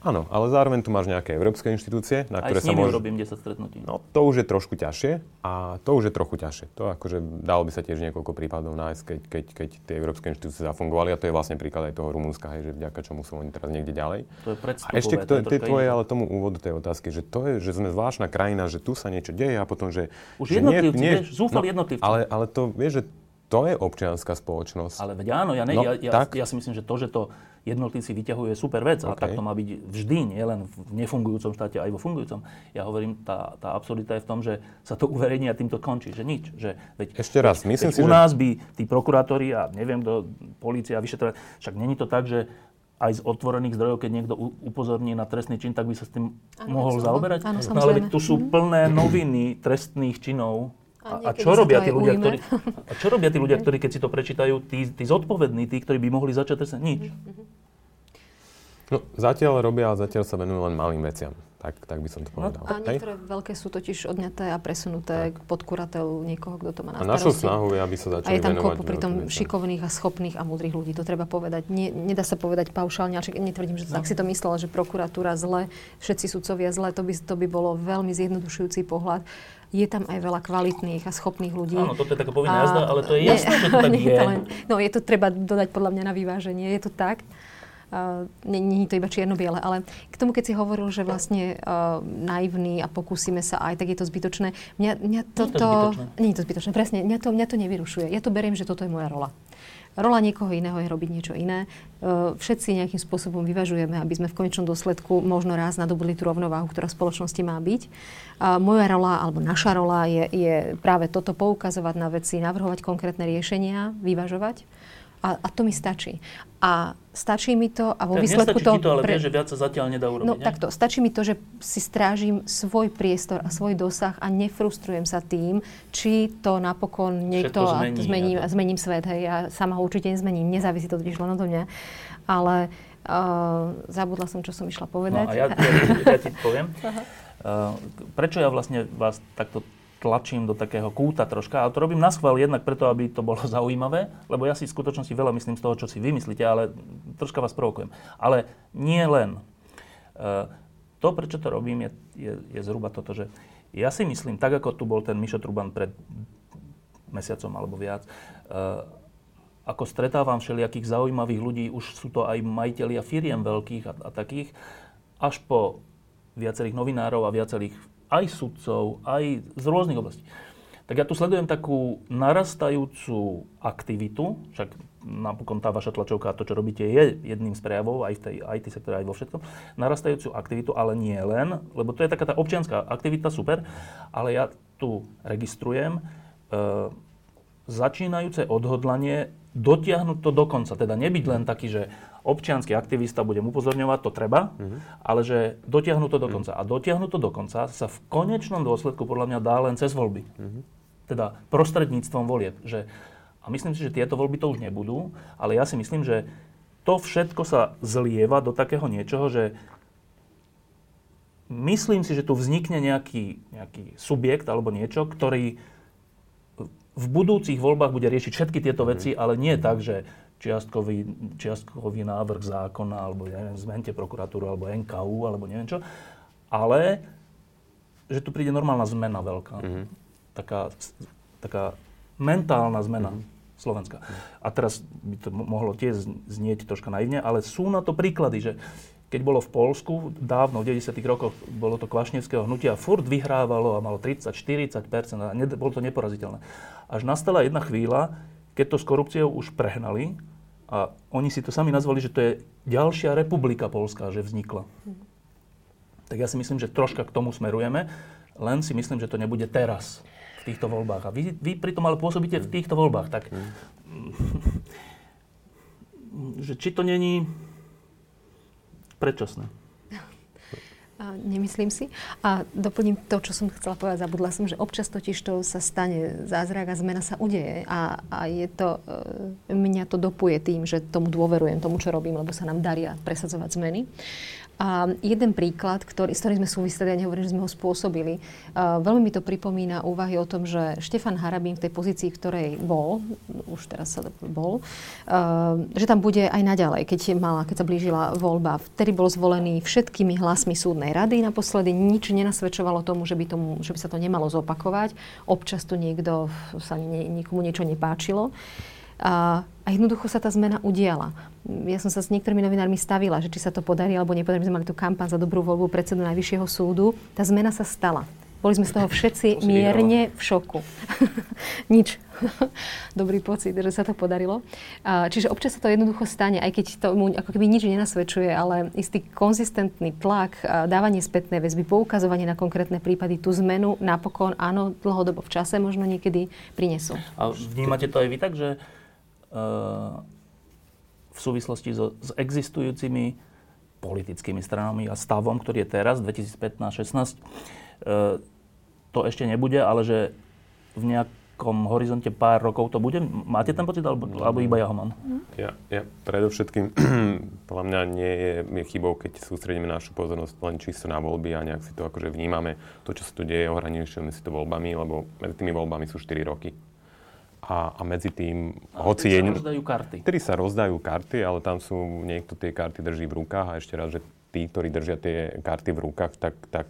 Áno, ale zároveň tu máš nejaké európske inštitúcie, na ktoré sa môže... urobím 10 stretnutí. No, to už je trošku ťažšie a to už je trochu ťažšie. To akože dalo by sa tiež niekoľko prípadov nájsť, keď, keď, keď tie európske inštitúcie zafungovali a to je vlastne príklad aj toho Rumúnska, hej, že vďaka čomu sú oni teraz niekde ďalej. To je a ešte k to, to je tvoje, ale tomu úvodu tej otázky, že to je, že sme zvláštna krajina, že tu sa niečo deje a potom, že... Už že jednotlivci, nie, nie, vieš, zúfali no, jednotlivci. Ale, ale to, vieš, že to je občianská spoločnosť. Ale veď áno, ja, ne, no, ja, ja, ja si myslím, že to, že to jednotlivci vyťahuje super vec, okay. a tak to má byť vždy, nielen v nefungujúcom štáte, aj vo fungujúcom. Ja hovorím, tá, tá absurdita je v tom, že sa to uverejní a týmto končí, že nič. Že, veď, Ešte raz, myslím veď si, u nás by tí prokurátori a neviem kto, policia, vyšetrovať, však není to tak, že aj z otvorených zdrojov, keď niekto upozorní na trestný čin, tak by sa s tým ano, mohol zaoberať. Áno, no ale tu sú mhm. plné noviny trestných činov, a, a, čo robia tí ľudia, ktorí, a čo robia tí ľudia, ktorí keď si to prečítajú, tí, tí zodpovední, tí, ktorí by mohli začať trestať? Nič. No, zatiaľ robia a zatiaľ sa venujú len malým veciam. Tak, tak by som to povedal. No, a niektoré Hej? veľké sú totiž odňaté a presunuté tak. pod kurateľ niekoho, kto to má na starosti. A našu snahu je, aby sa začali A je tam kopu pritom šikovných a schopných a múdrych ľudí. To treba povedať. Nie, nedá sa povedať paušálne, ale netvrdím, že no. tak si to myslela, že prokuratúra zle, všetci sudcovia zle. To by, to by bolo veľmi zjednodušujúci pohľad je tam aj veľa kvalitných a schopných ľudí. Áno, toto je taká povinná jazda, ale to je jasné, že to tak je. To len, no je to treba dodať podľa mňa na vyváženie, je to tak. Uh, nie, je to iba čierno-biele, ale k tomu, keď si hovoril, že vlastne uh, naivný a pokúsime sa aj, tak je to zbytočné. Mňa, mňa toto... Nie je to zbytočné, presne. Mňa to, mňa to nevyrušuje. Ja to beriem, že toto je moja rola. Rola niekoho iného je robiť niečo iné. Uh, všetci nejakým spôsobom vyvažujeme, aby sme v konečnom dôsledku možno raz nadobudli tú rovnováhu, ktorá v spoločnosti má byť. Uh, moja rola, alebo naša rola je, je práve toto poukazovať na veci, navrhovať konkrétne riešenia, vyvažovať a, a to mi stačí. A stačí mi to a vo tak výsledku to... to, ale pre... vie, že viac sa zatiaľ nedá urobiť. No ne? takto, stačí mi to, že si strážim svoj priestor a svoj dosah a nefrustrujem sa tým, či to napokon niekto... Zmení, zmením, ja to... zmením svet, hej, ja sama ho určite nezmením, nezávisí to totiž len odo mňa. Ale uh, zabudla som, čo som išla povedať. No a ja, ja, ja ti poviem. Uh, prečo ja vlastne vás takto tlačím do takého kúta troška, ale to robím na schvál jednak preto, aby to bolo zaujímavé, lebo ja si v skutočnosti veľa myslím z toho, čo si vymyslíte, ale troška vás provokujem. Ale nie len. E, to, prečo to robím, je, je, je zhruba toto, že ja si myslím, tak ako tu bol ten Mišo Truban pred mesiacom alebo viac, e, ako stretávam všelijakých zaujímavých ľudí, už sú to aj majiteľia firiem veľkých a, a takých, až po viacerých novinárov a viacerých aj sudcov, aj z rôznych oblastí. Tak ja tu sledujem takú narastajúcu aktivitu, však napokon tá vaša tlačovka, to, čo robíte, je jedným z prejavov aj v tej IT sektore, aj vo všetkom, narastajúcu aktivitu, ale nie len, lebo to je taká tá občianská aktivita, super, ale ja tu registrujem e, začínajúce odhodlanie dotiahnuť to do konca. Teda nebyť len taký, že občianský aktivista, budem upozorňovať, to treba, mm-hmm. ale že dotiahnu to do mhm. konca. Mm-hmm. A dotiahnu to do konca sa v konečnom dôsledku podľa mňa dá len cez voľby. Mm-hmm. Teda prostredníctvom volieb. Že, a myslím si, že tieto voľby to už nebudú, ale ja si myslím, že to všetko sa zlieva do takého niečoho, že myslím si, že tu vznikne nejaký, nejaký subjekt alebo niečo, ktorý v budúcich voľbách bude riešiť všetky tieto veci, ale nie tak, že čiastkový, čiastkový návrh zákona, alebo ja neviem, zmente prokuratúru, alebo NKU, alebo neviem čo. Ale že tu príde normálna zmena veľká. Mm-hmm. Taká, taká mentálna zmena mm-hmm. Slovenska. A teraz by to mohlo tiež znieť troška naivne, ale sú na to príklady, že keď bolo v Polsku, dávno, v 90. rokoch, bolo to kvašneckého hnutia, furt vyhrávalo a malo 30-40% a ne, bolo to neporaziteľné. Až nastala jedna chvíľa, keď to s korupciou už prehnali a oni si to sami nazvali, že to je ďalšia republika polská, že vznikla. Tak ja si myslím, že troška k tomu smerujeme, len si myslím, že to nebude teraz v týchto voľbách. A vy, vy pritom ale pôsobíte v týchto voľbách, tak že či to není predčasné. Nemyslím si. A doplním to, čo som chcela povedať, zabudla som, že občas totiž to sa stane zázrak a zmena sa udeje. A, a je to, e, mňa to dopuje tým, že tomu dôverujem, tomu, čo robím, lebo sa nám daria presadzovať zmeny. A jeden príklad, ktorý, s ktorým sme súviseli, ja nehovorím, že sme ho spôsobili, uh, veľmi mi to pripomína úvahy o tom, že Štefan Harabín v tej pozícii, ktorej bol, už teraz sa bol, uh, že tam bude aj naďalej, keď, mala, keď sa blížila voľba. Vtedy bol zvolený všetkými hlasmi súdnej rady. Naposledy nič nenasvedčovalo tomu, že by, tomu, že by sa to nemalo zopakovať. Občas tu niekto sa nie, nikomu niečo nepáčilo. A, a jednoducho sa tá zmena udiala. Ja som sa s niektorými novinármi stavila, že či sa to podarí alebo nepodarí. My sme mali tú kampaň za dobrú voľbu predsedu Najvyššieho súdu. Tá zmena sa stala. Boli sme z toho všetci mierne v šoku. Nič. Dobrý pocit, že sa to podarilo. Čiže občas sa to jednoducho stane, aj keď tomu ako keby nič nenasvedčuje, ale istý konzistentný tlak, dávanie spätnej väzby, poukazovanie na konkrétne prípady, tú zmenu napokon, áno, dlhodobo v čase možno niekedy prinesú. A vnímate to aj vy tak, že v súvislosti so, s existujúcimi politickými stranami a stavom, ktorý je teraz, 2015-16, to ešte nebude, ale že v nejak, nejakom horizonte pár rokov to bude? Máte ten pocit, alebo, alebo iba ja ho mám? Ja, ja predovšetkým, podľa mňa nie je, je chybou, keď sústredíme našu pozornosť len čisto na voľby a nejak si to akože vnímame, to, čo sa tu deje, ohraničujeme si to voľbami, lebo medzi tými voľbami sú 4 roky. A, a medzi tým, a hoci je... sa rozdajú karty. Vtedy sa rozdajú karty, ale tam sú, niekto tie karty drží v rukách a ešte raz, že tí, ktorí držia tie karty v rukách, tak, tak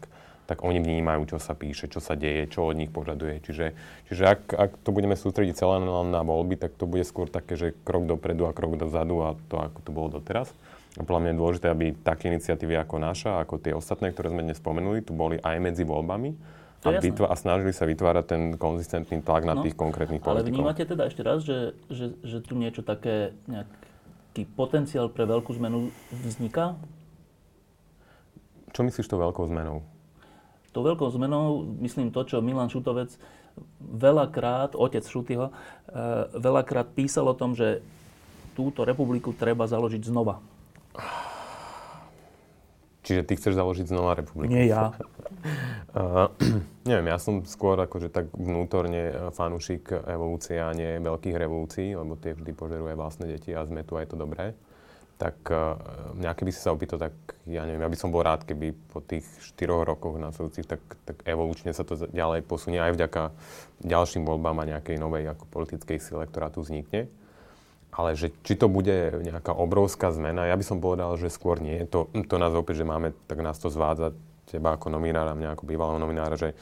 tak oni vnímajú, čo sa píše, čo sa deje, čo od nich požaduje. Čiže, čiže ak, ak to budeme sústrediť celé len na voľby, tak to bude skôr také, že krok dopredu a krok dozadu a to, ako to bolo doteraz. A podľa mňa je dôležité, aby také iniciatívy ako naša, ako tie ostatné, ktoré sme dnes spomenuli, tu boli aj medzi voľbami a, vytv- a snažili sa vytvárať ten konzistentný tlak na no, tých konkrétnych politikov. Ale vnímate teda ešte raz, že, že, že tu niečo také, nejaký potenciál pre veľkú zmenu vzniká? Čo myslíš to veľkou zmenou? tou veľkou zmenou, myslím to, čo Milan Šutovec veľakrát, otec Šutyho, eh, veľakrát písal o tom, že túto republiku treba založiť znova. Čiže ty chceš založiť znova republiku? Nie ja. uh, neviem, ja som skôr akože tak vnútorne eh, fanúšik evolúcie a nie veľkých revolúcií, lebo tie vždy požeruje vlastné deti a sme tu aj to dobré tak uh, mňa keby si sa opýtal, tak ja neviem, ja by som bol rád, keby po tých 4 rokoch nasledujúcich, tak, tak evolučne sa to ďalej posunie aj vďaka ďalším voľbám a nejakej novej ako politickej sile, ktorá tu vznikne. Ale že či to bude nejaká obrovská zmena, ja by som povedal, že skôr nie. To, to nás opäť, že máme, tak nás to zvádza teba ako nominára, mňa ako bývalého nominára, že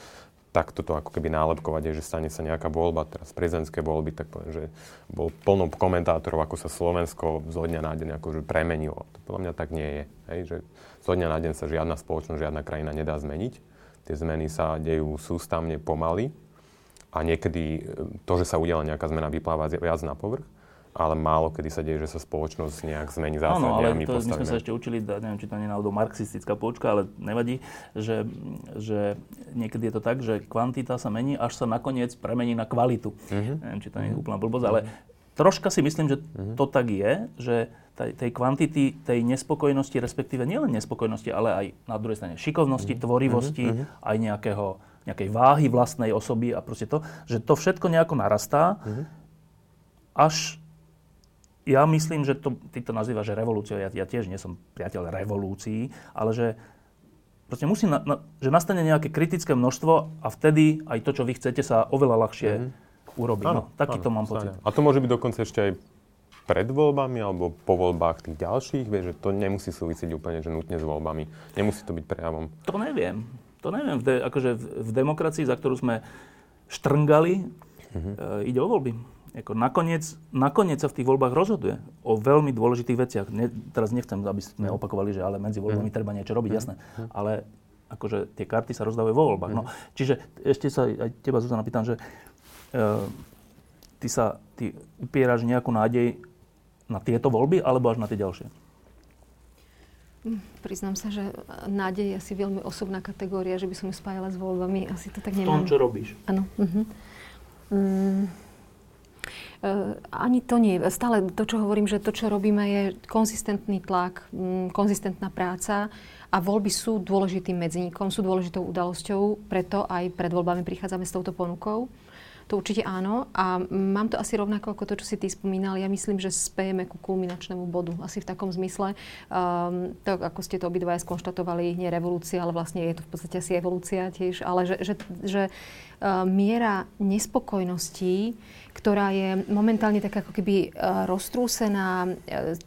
takto to ako keby nálepkovať, je, že stane sa nejaká voľba, teraz prezidentské voľby, tak poviem, že bol plno komentátorov, ako sa Slovensko zo dňa na deň akože premenilo. To podľa mňa tak nie je. Hej, že zo dňa na deň sa žiadna spoločnosť, žiadna krajina nedá zmeniť. Tie zmeny sa dejú sústavne pomaly a niekedy to, že sa udiala nejaká zmena, vypláva viac na povrch ale málo kedy sa deje, že sa spoločnosť nejak zmení zásadne Áno, ale my to, my sme sa ešte učili, neviem, či to nie náhodou marxistická poučka, ale nevadí, že, že niekedy je to tak, že kvantita sa mení, až sa nakoniec premení na kvalitu. Uh-huh. Neviem, či to nie je úplná blbosť, ale troška si myslím, že uh-huh. to tak je, že tej, tej kvantity, tej nespokojnosti, respektíve nielen nespokojnosti, ale aj na druhej strane šikovnosti, uh-huh. tvorivosti, uh-huh. aj nejakého, nejakej váhy vlastnej osoby a proste to, že to všetko nejako narastá, uh-huh. až ja myslím, že to, ty to nazývaš, že revolúciou, ja, ja tiež nie som priateľ revolúcií, ale že proste musí, na, na, že nastane nejaké kritické množstvo a vtedy aj to, čo vy chcete, sa oveľa ľahšie mm-hmm. urobí. no, taký to mám pocit. A to môže byť dokonca ešte aj pred voľbami alebo po voľbách tých ďalších, vieš, že to nemusí súvisieť úplne, že nutne s voľbami. Nemusí to byť prejavom. To neviem. To neviem. V de, akože v, v demokracii, za ktorú sme štrngali, mm-hmm. e, ide o voľby. Jako nakoniec, nakoniec sa v tých voľbách rozhoduje o veľmi dôležitých veciach. Ne, teraz nechcem, aby sme opakovali, že ale medzi voľbami mm. treba niečo robiť, mm. jasné. Mm. Ale akože tie karty sa rozdávajú vo voľbách. No, čiže ešte sa aj teba, Zuzana, pýtam, že uh, ty sa ty upieraš nejakú nádej na tieto voľby, alebo až na tie ďalšie? Hm, priznám sa, že nádej je asi veľmi osobná kategória, že by som ju spájala s voľbami. Asi to tak nemám. V tom, čo robíš. Áno. Uh-huh. Mm. Uh, ani to nie. Stále to, čo hovorím, že to, čo robíme, je konzistentný tlak, um, konzistentná práca a voľby sú dôležitým medzníkom, sú dôležitou udalosťou, preto aj pred voľbami prichádzame s touto ponukou. To určite áno. A mám to asi rovnako ako to, čo si ty spomínal. Ja myslím, že spejeme ku kulminačnému bodu. Asi v takom zmysle. Um, tak ako ste to obidvaja skonštatovali, nie revolúcia, ale vlastne je to v podstate asi evolúcia tiež. Ale že, že, že uh, miera nespokojností ktorá je momentálne tak ako keby e, roztrúsená,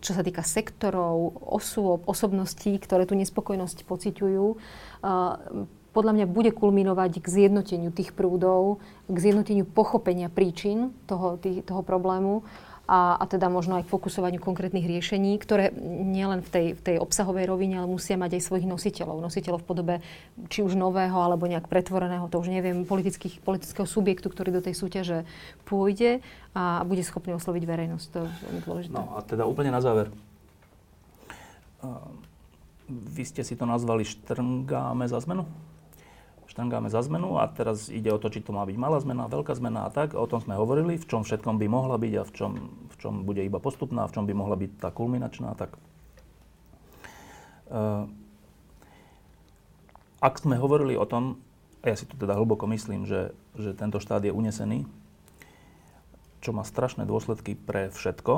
čo sa týka sektorov, osôb, osobností, ktoré tú nespokojnosť pociťujú. Podľa mňa bude kulminovať k zjednoteniu tých prúdov, k zjednoteniu pochopenia príčin toho, tých, toho problému a, a teda možno aj k fokusovaniu konkrétnych riešení, ktoré nielen v tej, v tej obsahovej rovine, ale musia mať aj svojich nositeľov. Nositeľov v podobe či už nového, alebo nejak pretvoreného, to už neviem, politického subjektu, ktorý do tej súťaže pôjde a bude schopný osloviť verejnosť. To je veľmi dôležité. No a teda úplne na záver. Vy ste si to nazvali Štrngáme za zmenu? Štangáme za zmenu a teraz ide o to, či to má byť malá zmena, veľká zmena a tak. O tom sme hovorili, v čom všetkom by mohla byť a v čom, v čom bude iba postupná, v čom by mohla byť tá kulminačná. Tak. Uh, ak sme hovorili o tom, a ja si to teda hlboko myslím, že, že tento štát je unesený, čo má strašné dôsledky pre všetko,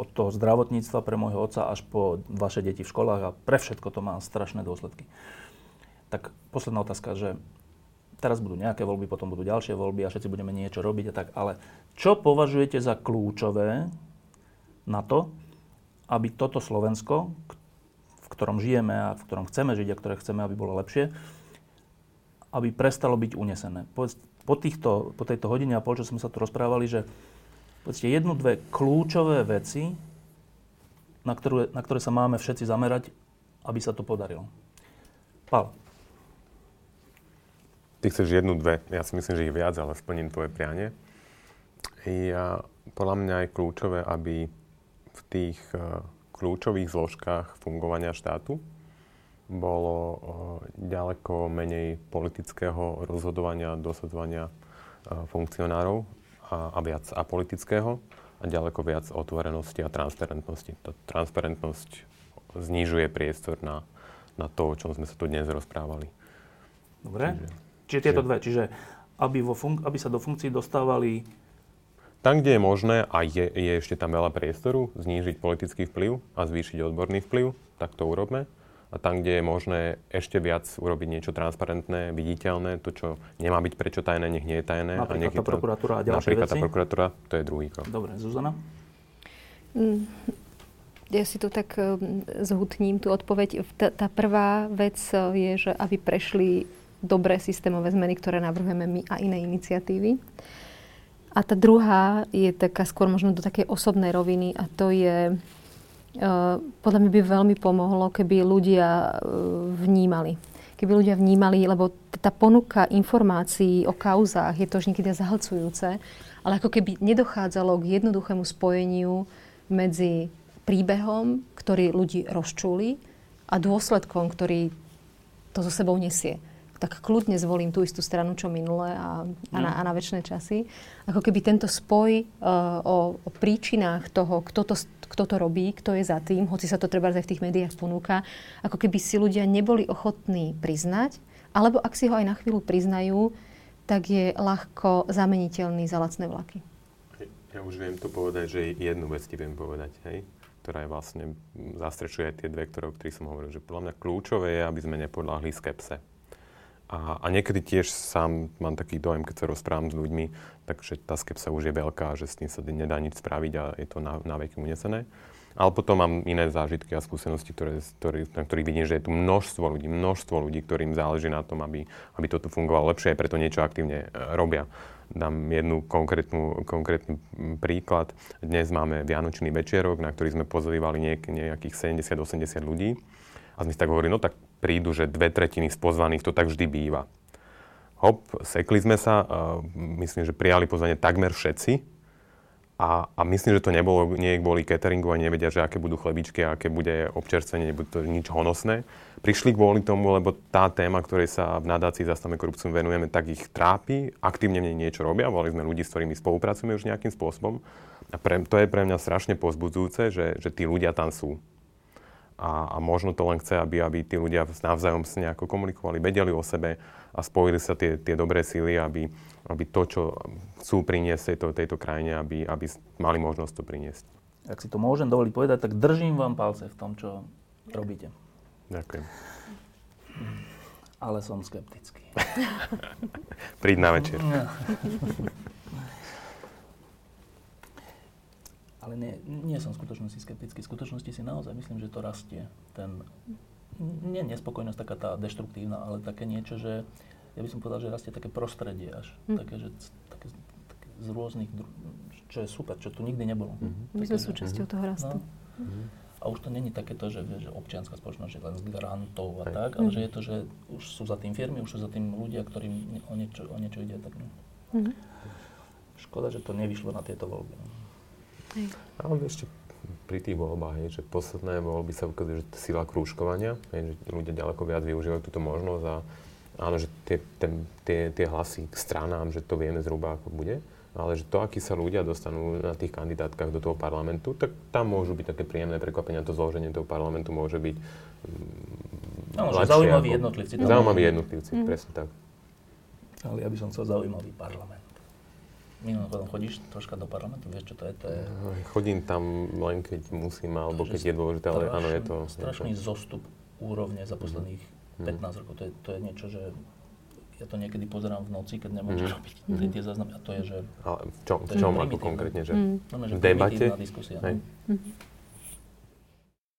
od toho zdravotníctva pre môjho otca až po vaše deti v školách a pre všetko to má strašné dôsledky. Tak posledná otázka, že teraz budú nejaké voľby, potom budú ďalšie voľby a všetci budeme niečo robiť a tak, ale čo považujete za kľúčové na to, aby toto Slovensko, v ktorom žijeme a v ktorom chceme žiť a ktoré chceme, aby bolo lepšie, aby prestalo byť unesené. Po, týchto, po tejto hodine a pol, čo sme sa tu rozprávali, že povedzte jednu, dve kľúčové veci, na ktoré, na ktoré sa máme všetci zamerať, aby sa to podarilo. Pál. Ty chceš jednu, dve. Ja si myslím, že ich viac, ale splním tvoje prianie. Ja, podľa mňa je kľúčové, aby v tých uh, kľúčových zložkách fungovania štátu bolo uh, ďaleko menej politického rozhodovania, dosadzovania uh, funkcionárov a, a viac apolitického a ďaleko viac otvorenosti a transparentnosti. Tá transparentnosť znižuje priestor na, na to, o čom sme sa tu dnes rozprávali. Dobre. Čiže, Čiže tieto dve. Čiže aby, vo fun- aby sa do funkcií dostávali tam, kde je možné a je, je ešte tam veľa priestoru, znížiť politický vplyv a zvýšiť odborný vplyv, tak to urobme a tam, kde je možné ešte viac urobiť niečo transparentné, viditeľné, to, čo nemá byť prečo tajné, nech nie je tajné. Napríklad a tá prokuratúra a ďalšie Napríklad veci? tá prokuratúra, to je druhý krok. Dobre, Zuzana? Mm, ja si tu tak mm, zhutním tú odpoveď. Tá, tá prvá vec e, je, že aby prešli dobré systémové zmeny, ktoré navrhujeme my a iné iniciatívy. A tá druhá je taká skôr možno do takej osobnej roviny a to je Eh, podľa mňa by veľmi pomohlo, keby ľudia eh, vnímali. Keby ľudia vnímali, lebo tá ponuka informácií o kauzách je to už niekedy zahlcujúce, ale ako keby nedochádzalo k jednoduchému spojeniu medzi príbehom, ktorý ľudí rozčúli a dôsledkom, ktorý to so sebou nesie tak kľudne zvolím tú istú stranu, čo minule a, a, na, no. a na väčšie časy. Ako keby tento spoj uh, o, o príčinách toho, kto to, kto to robí, kto je za tým, hoci sa to treba aj v tých médiách ponúka, ako keby si ľudia neboli ochotní priznať, alebo ak si ho aj na chvíľu priznajú, tak je ľahko zameniteľný za lacné vlaky. Ja už viem to povedať, že jednu vec ti viem povedať, hej? ktorá je vlastne, zastrečuje aj tie dve, ktoré, o ktorých som hovoril, že podľa mňa kľúčové je, aby sme nepodľahli skepse. A, a niekedy tiež sám mám taký dojem, keď sa rozprávam s ľuďmi, takže tá skepsa už je veľká, že s tým sa nedá nič spraviť a je to na, na veky unesené. Ale potom mám iné zážitky a skúsenosti, ktoré, ktorý, na ktorých vidím, že je tu množstvo ľudí, množstvo ľudí, ktorým záleží na tom, aby, aby toto fungovalo lepšie, aj preto niečo aktívne e, robia. Dám jednu konkrétnu, konkrétny príklad. Dnes máme Vianočný večerok, na ktorý sme pozývali niek- nejakých 70-80 ľudí. A sme si tak hovorili, no tak prídu, že dve tretiny z pozvaných, to tak vždy býva. Hop, sekli sme sa, uh, myslím, že prijali pozvanie takmer všetci. A, a myslím, že to nebolo, nie kvôli cateringu a nevedia, že aké budú chlebičky aké bude občerstvenie, nebude to nič honosné. Prišli kvôli tomu, lebo tá téma, ktorej sa v nadácii Zastavme korupciu venujeme, tak ich trápi, aktívne mne niečo robia, volali sme ľudí, s ktorými spolupracujeme už nejakým spôsobom. A pre, to je pre mňa strašne pozbudzujúce, že, že tí ľudia tam sú a, a možno to len chce, aby, aby tí ľudia navzájom sa nejako komunikovali, vedeli o sebe a spojili sa tie, tie dobré síly, aby, aby to, čo chcú priniesť tejto, tejto krajine, aby, aby mali možnosť to priniesť. Ak si to môžem dovoliť povedať, tak držím vám palce v tom, čo robíte. Ďakujem. Ale som skeptický. Príď na večer. Ale nie, nie som v skutočnosti skeptický. V skutočnosti si naozaj myslím, že to rastie. Ten, nie nespokojnosť taká tá deštruktívna, ale také niečo, že ja by som povedal, že rastie také prostredie až. Hm. Také, že, také, také z rôznych, čo je super, čo tu nikdy nebolo. Mm-hmm. My sme súčasťou toho rastu. No. Mm-hmm. A už to není také to, že, že občianská spoločnosť je len z grantov a tak, ale mm-hmm. že je to, že už sú za tým firmy, už sú za tým ľudia, ktorým o niečo, o niečo ide. Tak, no. mm-hmm. Škoda, že to nevyšlo na tieto voľby. No. Ale ešte pri tých voľbách je, že posledné voľby sa ukazuje, že sila krúžkovania, je, že ľudia ďaleko viac využívajú túto možnosť a áno, že tie, ten, tie, tie hlasy k stranám, že to vieme zhruba ako bude, ale že to, akí sa ľudia dostanú na tých kandidátkach do toho parlamentu, tak tam môžu byť také príjemné prekvapenia, to zloženie toho parlamentu môže byť no, zaujímaví ako, jednotlivci. Zaujímaví jednotlivci, mm. presne tak. Ale ja by som chcel zaujímavý parlament. Mimochodom, chodíš troška do parlamentu, vieš, čo to je? To je... Chodím tam len keď musím, alebo keď je dôležité, ale áno, je to... Strašný je to... zostup úrovne za posledných mm. 15 rokov. To je, to je niečo, že ja to niekedy pozerám v noci, keď nemám čo mm. robiť, mm. tie záznamy. A to je, že... Ale v čom, v čom ako konkrétne? Že mm. no, že debate? diskusia. Hej. Mm.